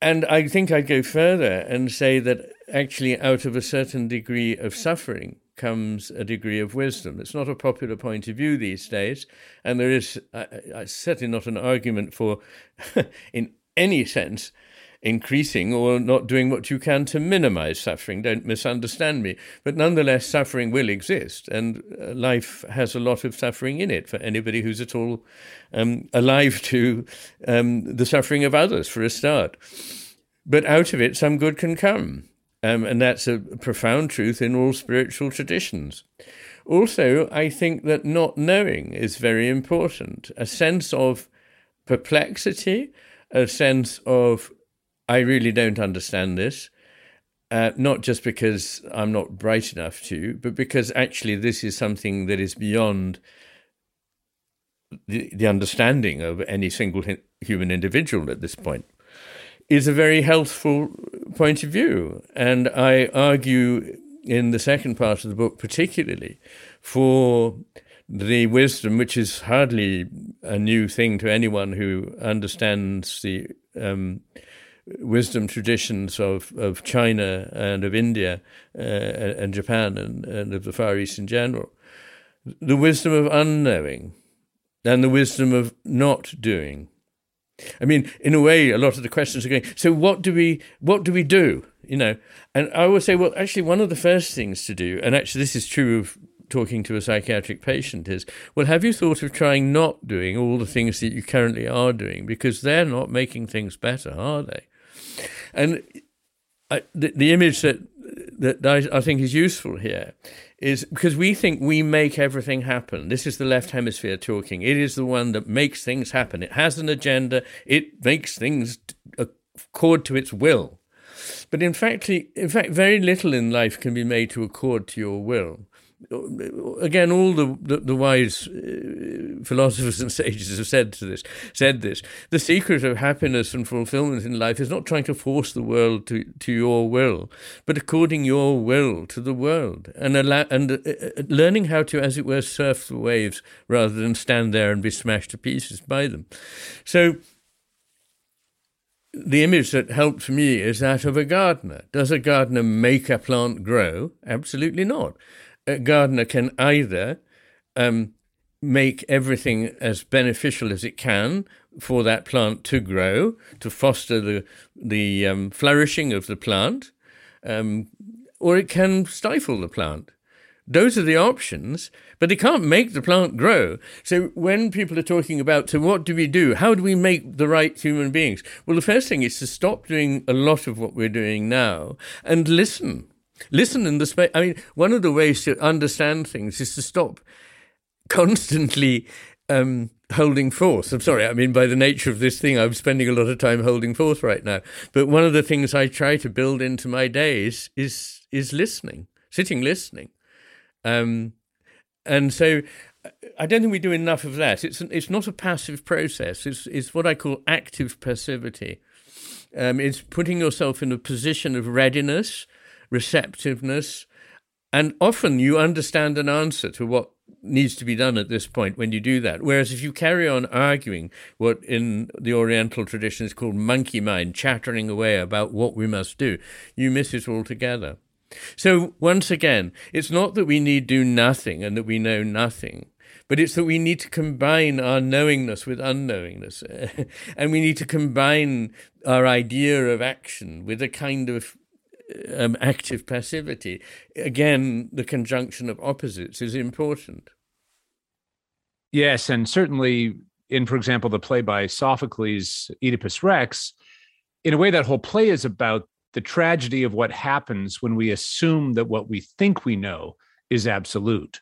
And I think I'd go further and say that actually, out of a certain degree of suffering comes a degree of wisdom. It's not a popular point of view these days, and there is uh, certainly not an argument for, in any sense, increasing or not doing what you can to minimize suffering. Don't misunderstand me. But nonetheless, suffering will exist, and uh, life has a lot of suffering in it for anybody who's at all um, alive to um, the suffering of others, for a start. But out of it, some good can come. Um, and that's a profound truth in all spiritual traditions. Also, I think that not knowing is very important. A sense of perplexity, a sense of, I really don't understand this, uh, not just because I'm not bright enough to, but because actually this is something that is beyond the, the understanding of any single human individual at this point is a very healthful point of view. And I argue in the second part of the book, particularly for the wisdom, which is hardly a new thing to anyone who understands the um, wisdom traditions of, of China and of India uh, and Japan and, and of the Far East in general. The wisdom of unknowing and the wisdom of not doing I mean, in a way, a lot of the questions are going. So, what do we what do we do? You know, and I would say, well, actually, one of the first things to do, and actually, this is true of talking to a psychiatric patient, is well, have you thought of trying not doing all the things that you currently are doing because they're not making things better, are they? And I, the, the image that that I, I think is useful here is because we think we make everything happen. This is the left hemisphere talking. It is the one that makes things happen. It has an agenda. It makes things accord to its will. But in fact, in fact, very little in life can be made to accord to your will again, all the, the, the wise uh, philosophers and sages have said to this, said this. The secret of happiness and fulfillment in life is not trying to force the world to, to your will, but according your will to the world, and allow, and uh, uh, learning how to, as it were, surf the waves rather than stand there and be smashed to pieces by them. So the image that helps me is that of a gardener. Does a gardener make a plant grow? Absolutely not a gardener can either um, make everything as beneficial as it can for that plant to grow, to foster the the um, flourishing of the plant, um, or it can stifle the plant. Those are the options, but it can't make the plant grow. So when people are talking about, so what do we do? How do we make the right human beings? Well, the first thing is to stop doing a lot of what we're doing now and listen listen in the space. I mean, one of the ways to understand things is to stop constantly um, holding forth. I'm sorry, I mean, by the nature of this thing, I'm spending a lot of time holding forth right now. But one of the things I try to build into my days is is listening, sitting listening. Um, and so I don't think we do enough of that. It's it's not a passive process. It's it's what I call active passivity. Um, it's putting yourself in a position of readiness receptiveness, and often you understand an answer to what needs to be done at this point when you do that. Whereas if you carry on arguing what in the Oriental tradition is called monkey mind, chattering away about what we must do, you miss it altogether. So, once again, it's not that we need do nothing and that we know nothing, but it's that we need to combine our knowingness with unknowingness. and we need to combine our idea of action with a kind of um, active passivity. Again, the conjunction of opposites is important. Yes, and certainly in, for example, the play by Sophocles, Oedipus Rex, in a way, that whole play is about the tragedy of what happens when we assume that what we think we know is absolute.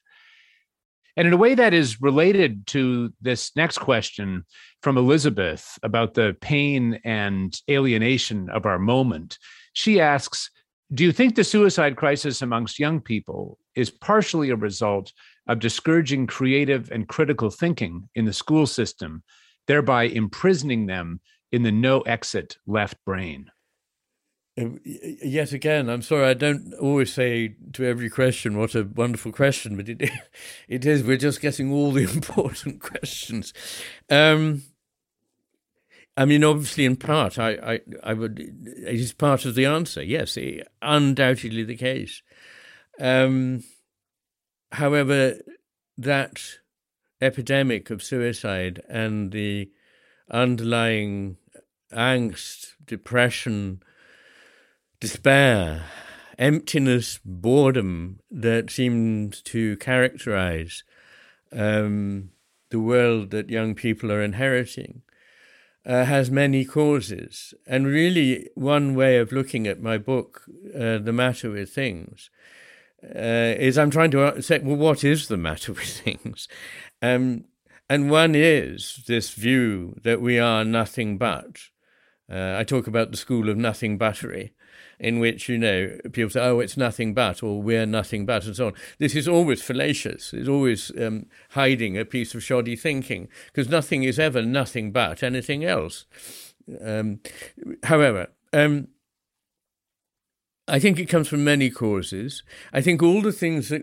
And in a way that is related to this next question from Elizabeth about the pain and alienation of our moment, she asks Do you think the suicide crisis amongst young people is partially a result of discouraging creative and critical thinking in the school system, thereby imprisoning them in the no exit left brain? Yet again, I'm sorry, I don't always say to every question, what a wonderful question, but it, it is, we're just getting all the important questions. Um, I mean, obviously, in part, I, I, I would, it is part of the answer. Yes, undoubtedly the case. Um, however, that epidemic of suicide and the underlying angst, depression, despair, emptiness, boredom that seems to characterize um, the world that young people are inheriting uh, has many causes. And really, one way of looking at my book, uh, The Matter with Things, uh, is I'm trying to say, well, what is the matter with things? Um, and one is this view that we are nothing but. Uh, I talk about the school of nothing buttery, in which, you know, people say, oh, it's nothing but, or we're nothing but, and so on. This is always fallacious. It's always um, hiding a piece of shoddy thinking, because nothing is ever nothing but anything else. Um, however, um, I think it comes from many causes. I think all the things that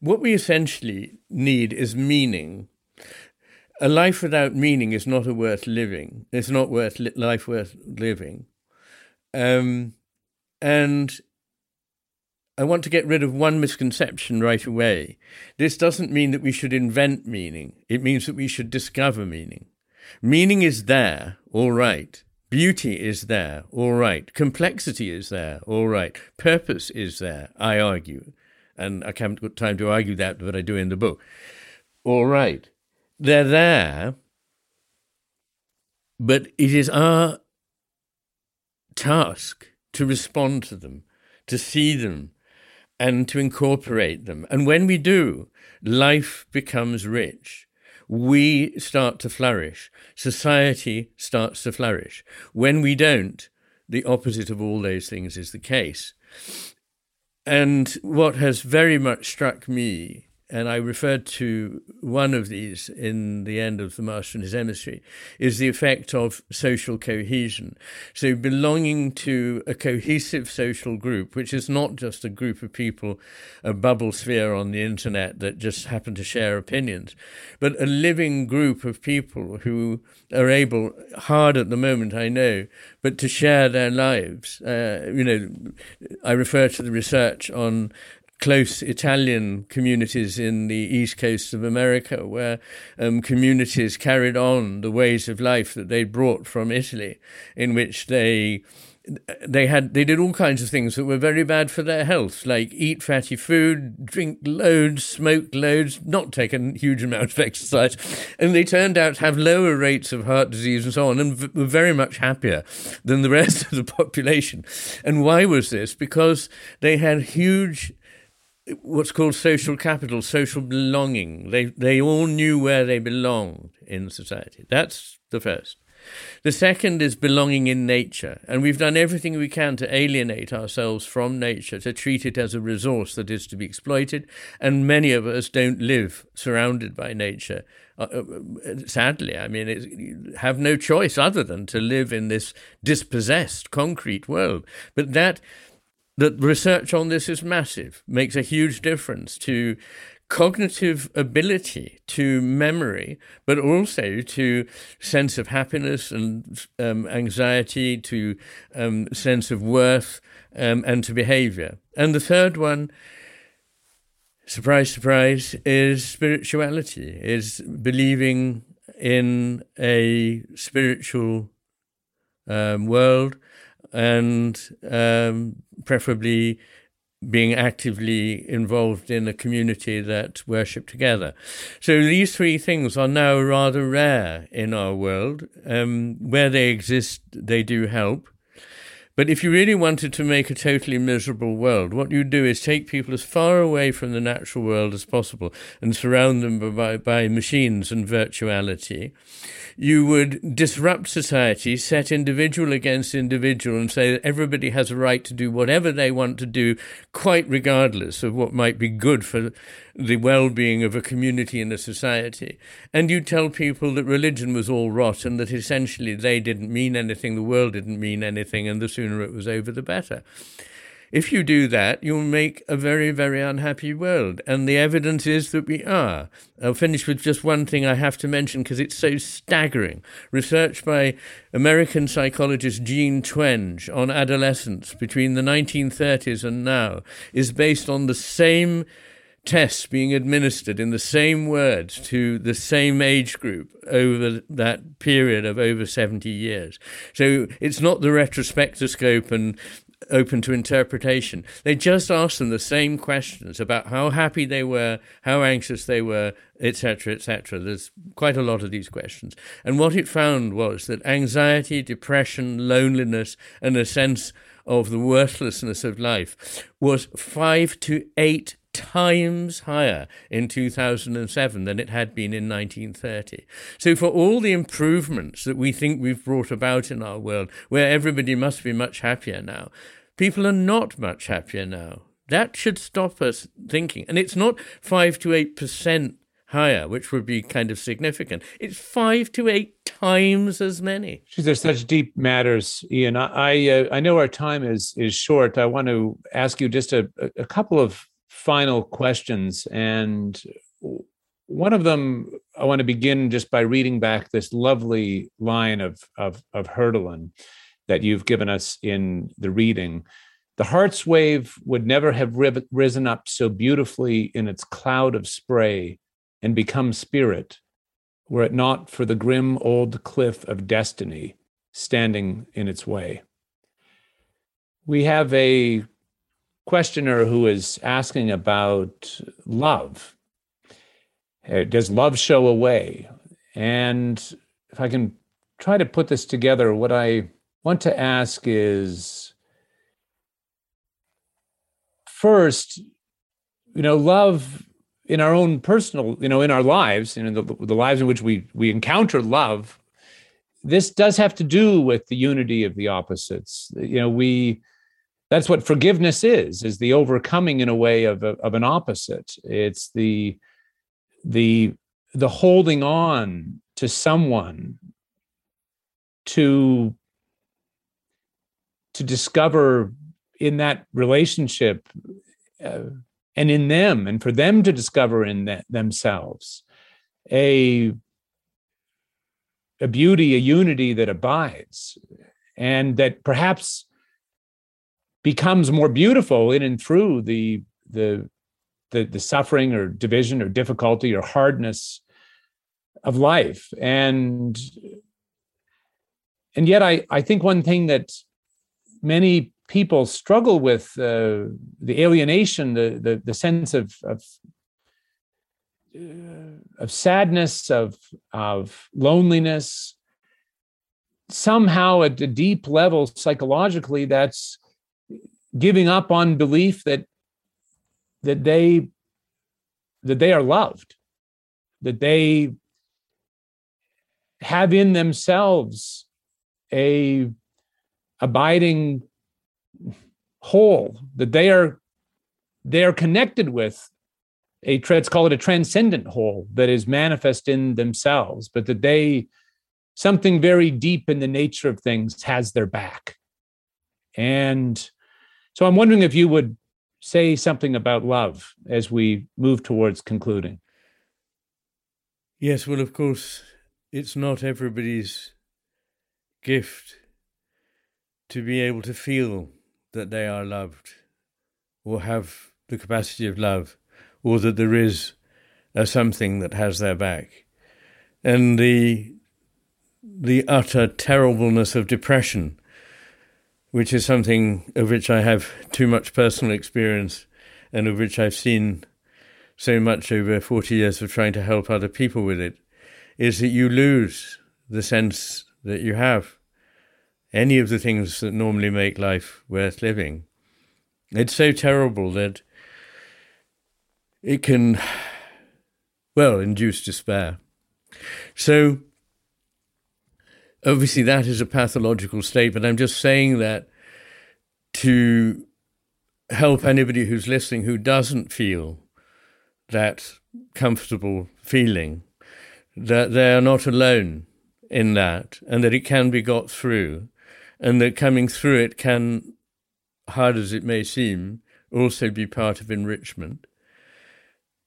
what we essentially need is meaning. A life without meaning is not a worth living. It's not worth li- life worth living. Um, and I want to get rid of one misconception right away. This doesn't mean that we should invent meaning, it means that we should discover meaning. Meaning is there, all right. Beauty is there, all right. Complexity is there, all right. Purpose is there, I argue. And I haven't got time to argue that, but I do in the book. All right. They're there, but it is our task to respond to them, to see them, and to incorporate them. And when we do, life becomes rich. We start to flourish. Society starts to flourish. When we don't, the opposite of all those things is the case. And what has very much struck me and I referred to one of these in the end of The Master and His Emissary, is the effect of social cohesion. So, belonging to a cohesive social group, which is not just a group of people, a bubble sphere on the internet that just happen to share opinions, but a living group of people who are able, hard at the moment, I know, but to share their lives. Uh, you know, I refer to the research on close Italian communities in the east coast of America, where um, communities carried on the ways of life that they brought from Italy, in which they they had they did all kinds of things that were very bad for their health, like eat fatty food, drink loads, smoke loads, not take a huge amount of exercise, and they turned out to have lower rates of heart disease and so on, and v- were very much happier than the rest of the population. And why was this? Because they had huge what's called social capital, social belonging. They they all knew where they belonged in society. That's the first. The second is belonging in nature, and we've done everything we can to alienate ourselves from nature, to treat it as a resource that is to be exploited, and many of us don't live surrounded by nature. Uh, uh sadly, I mean, have no choice other than to live in this dispossessed concrete world. But that the research on this is massive, makes a huge difference to cognitive ability to memory, but also to sense of happiness and um, anxiety, to um, sense of worth, um, and to behavior. And the third one, surprise, surprise, is spirituality, is believing in a spiritual um, world and um, preferably being actively involved in a community that worship together. So these three things are now rather rare in our world. Um, where they exist, they do help. But if you really wanted to make a totally miserable world, what you'd do is take people as far away from the natural world as possible and surround them by, by machines and virtuality. You would disrupt society, set individual against individual, and say that everybody has a right to do whatever they want to do, quite regardless of what might be good for the well being of a community and a society. And you tell people that religion was all rot and that essentially they didn't mean anything, the world didn't mean anything, and the sooner it was over, the better. If you do that, you'll make a very, very unhappy world. And the evidence is that we are. I'll finish with just one thing I have to mention because it's so staggering. Research by American psychologist Jean Twenge on adolescence between the 1930s and now is based on the same tests being administered in the same words to the same age group over that period of over 70 years. So it's not the retrospectoscope and open to interpretation. They just asked them the same questions about how happy they were, how anxious they were, etc., etc. There's quite a lot of these questions. And what it found was that anxiety, depression, loneliness, and a sense of the worthlessness of life was five to eight times higher in 2007 than it had been in 1930. So, for all the improvements that we think we've brought about in our world, where everybody must be much happier now, people are not much happier now. That should stop us thinking. And it's not 5 to 8% higher, which would be kind of significant. It's five to eight times as many. These are such deep matters, Iain. I I, uh, I know our time is is short. I want to ask you just a, a couple of final questions. And one of them, I want to begin just by reading back this lovely line of, of, of Hölderlin that you've given us in the reading. The heart's wave would never have risen up so beautifully in its cloud of spray and become spirit, were it not for the grim old cliff of destiny standing in its way. We have a questioner who is asking about love. Uh, does love show away? And if I can try to put this together, what I want to ask is first, you know, love in our own personal, you know, in our lives, and in the, the lives in which we we encounter love, this does have to do with the unity of the opposites. You know, we that's what forgiveness is is the overcoming in a way of, a, of an opposite. It's the the the holding on to someone to to discover in that relationship uh, and in them and for them to discover in that, themselves a a beauty a unity that abides and that perhaps becomes more beautiful in and through the the the, the suffering or division or difficulty or hardness of life. And and yet i i think one thing that many people struggle with uh, the alienation the, the the sense of of uh, of sadness of of loneliness somehow at a deep level psychologically that's giving up on belief that that they that they are loved that they have in themselves a abiding whole that they are they are connected with a let's call it a transcendent whole that is manifest in themselves but that they something very deep in the nature of things has their back. And so I'm wondering if you would say something about love as we move towards concluding? Yes, well, of course, it's not everybody's gift to be able to feel that they are loved or have the capacity of love or that there is a something that has their back. And the the utter terribleness of depression, which is something of which I have too much personal experience and of which I've seen so much over 40 years of trying to help other people with it, is that you lose the sense that you have any of the things that normally make life worth living. It's so terrible that it can, well, induce despair. So, obviously, that is a pathological state, but I'm just saying that to help anybody who's listening who doesn't feel that comfortable feeling that they are not alone in that and that it can be got through and that coming through it can, hard as it may seem, also be part of enrichment,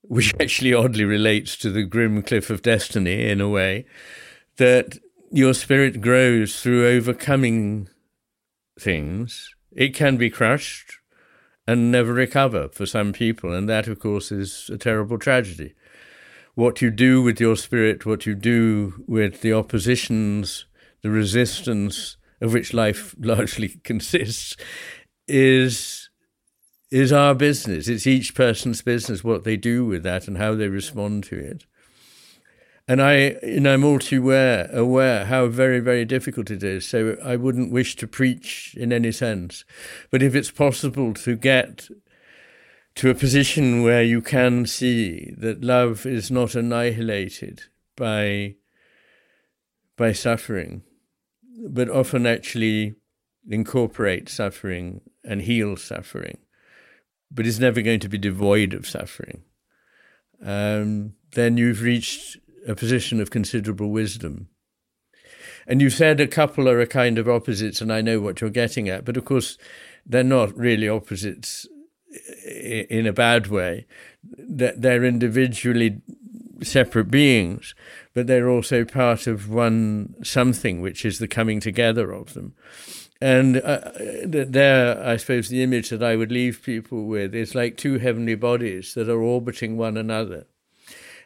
which actually oddly relates to the grim cliff of destiny in a way, that your spirit grows through overcoming things. It can be crushed and never recover for some people, and that, of course, is a terrible tragedy. What you do with your spirit, what you do with the oppositions, the resistance, of which life largely consists, is is our business. It's each person's business what they do with that and how they respond to it. And I, know, I'm all too aware, aware how very, very difficult it is. So I wouldn't wish to preach in any sense. But if it's possible to get to a position where you can see that love is not annihilated by by suffering, but often actually incorporate suffering and heal suffering, but is never going to be devoid of suffering, um, then you've reached a position of considerable wisdom. And you said a couple are a kind of opposites, and I know what you're getting at, but of course, they're not really opposites in a bad way. They're individually separate beings, but they're also part of one something, which is the coming together of them. And uh, there, I suppose, the image that I would leave people with is like two heavenly bodies that are orbiting one another.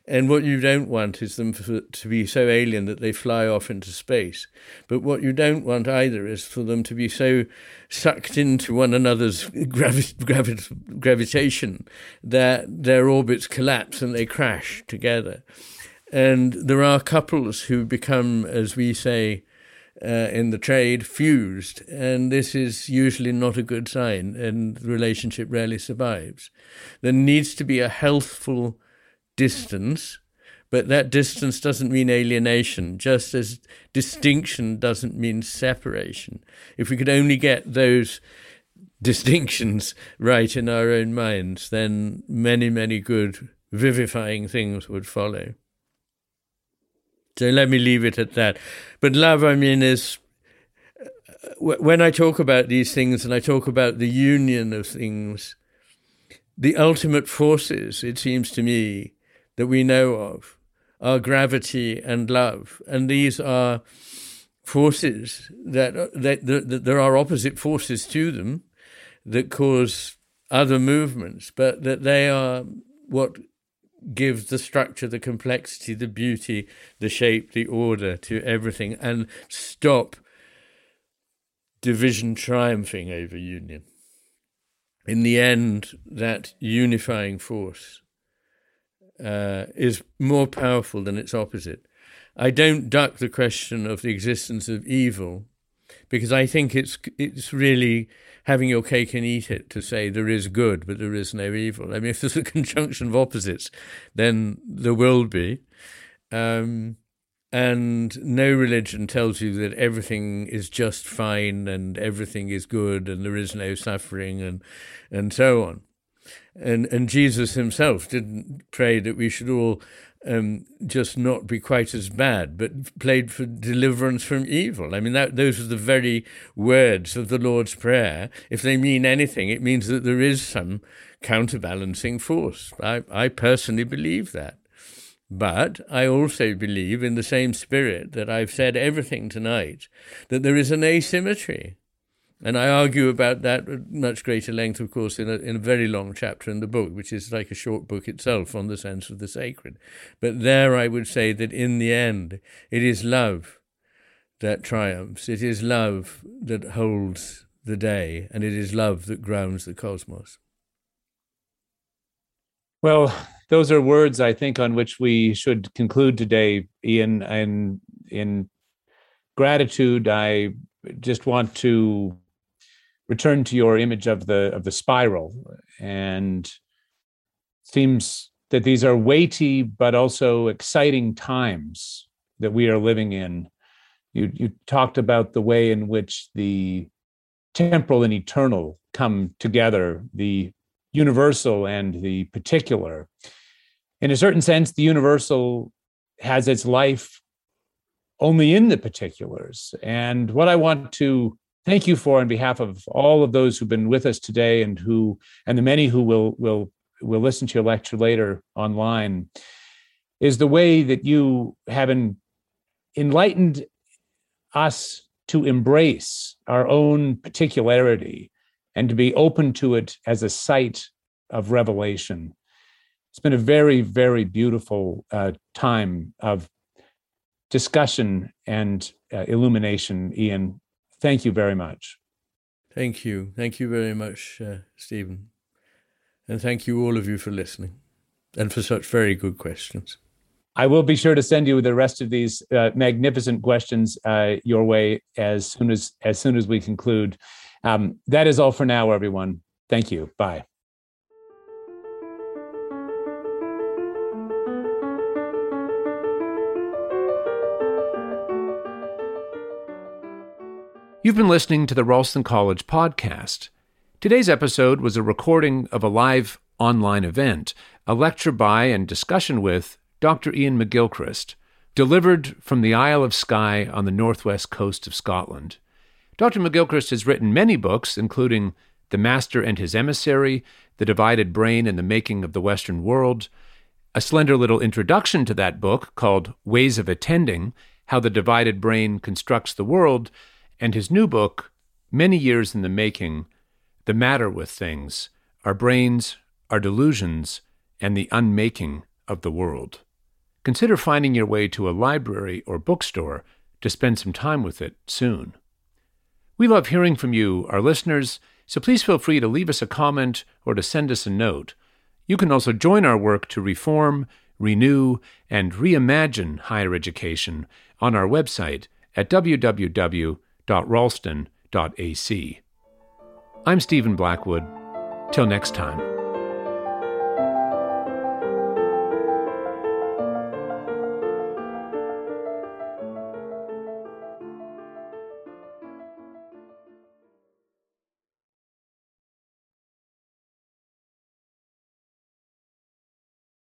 And what you don't want is them for, to be so alien that they fly off into space. But what you don't want either is for them to be so sucked into one another's gravi- gravi- gravitation that their orbits collapse and they crash together. And there are couples who become, as we say uh, in the trade, fused. And this is usually not a good sign, and the relationship rarely survives. There needs to be a healthful distance, but that distance doesn't mean alienation, just as distinction doesn't mean separation. If we could only get those distinctions right in our own minds, then many, many good, vivifying things would follow. So let me leave it at that. But love, I mean, is uh, when I talk about these things and I talk about the union of things, the ultimate forces, it seems to me, that we know of are gravity and love. And these are forces that, uh, that, that, that there are opposite forces to them that cause other movements, but that they are what gives the structure, the complexity, the beauty, the shape, the order to everything, and stop division triumphing over union. In the end, that unifying force uh, is more powerful than its opposite. I don't duck the question of the existence of evil because I think it's it's really having your cake and eat it to say there is good but there is no evil. I mean, if there's a conjunction of opposites, then there will be. Um, and no religion tells you that everything is just fine and everything is good and there is no suffering and and so on. And, and Jesus himself didn't pray that we should all um, just not be quite as bad, but played for deliverance from evil. I mean, that, those are the very words of the Lord's Prayer. If they mean anything, it means that there is some counterbalancing force. I, I personally believe that. But I also believe, in the same spirit that I've said everything tonight, that there is an asymmetry and I argue about that at much greater length, of course, in a, in a very long chapter in the book, which is like a short book itself on the sense of the sacred. But there I would say that in the end, it is love that triumphs. It is love that holds the day, and it is love that grounds the cosmos. Well, those are words I think on which we should conclude today, Iain. And in gratitude, I just want to return to your image of the of the spiral. And seems that these are weighty but also exciting times that we are living in. You you talked about the way in which the temporal and eternal come together the universal and the particular. In a certain sense the universal has its life only in the particulars. And what i want to thank you for on behalf of all of those who've been with us today and who and the many who will will will listen to your lecture later online is the way that you have enlightened us to embrace our own particularity and to be open to it as a site of revelation. It's been a very, very beautiful uh, time of discussion and uh, illumination, Iain thank you very much. Thank you. Thank you very much, uh, Stephen. And thank you, all of you, for listening and for such very good questions. I will be sure to send you the rest of these uh, magnificent questions uh, your way as soon as as soon as we conclude. Um, that is all for now, everyone. Thank you. Bye. You've been listening to the Ralston College podcast. Today's episode was a recording of a live online event, a lecture by and discussion with Dr. Iain McGilchrist, delivered from the Isle of Skye on the northwest coast of Scotland. Dr. McGilchrist has written many books, including The Master and His Emissary, The Divided Brain and the Making of the Western World, a slender little introduction to that book called Ways of Attending How the Divided Brain Constructs the World and his new book, Many Years in the Making The Matter with Things, Our Brains, Our Delusions, and the Unmaking of the World. Consider finding your way to a library or bookstore to spend some time with it soon. We love hearing from you, our listeners, so please feel free to leave us a comment or to send us a note. You can also join our work to reform, renew, and reimagine higher education on our website at www www.ralston.ac. I'm Stephen Blackwood. Till next time.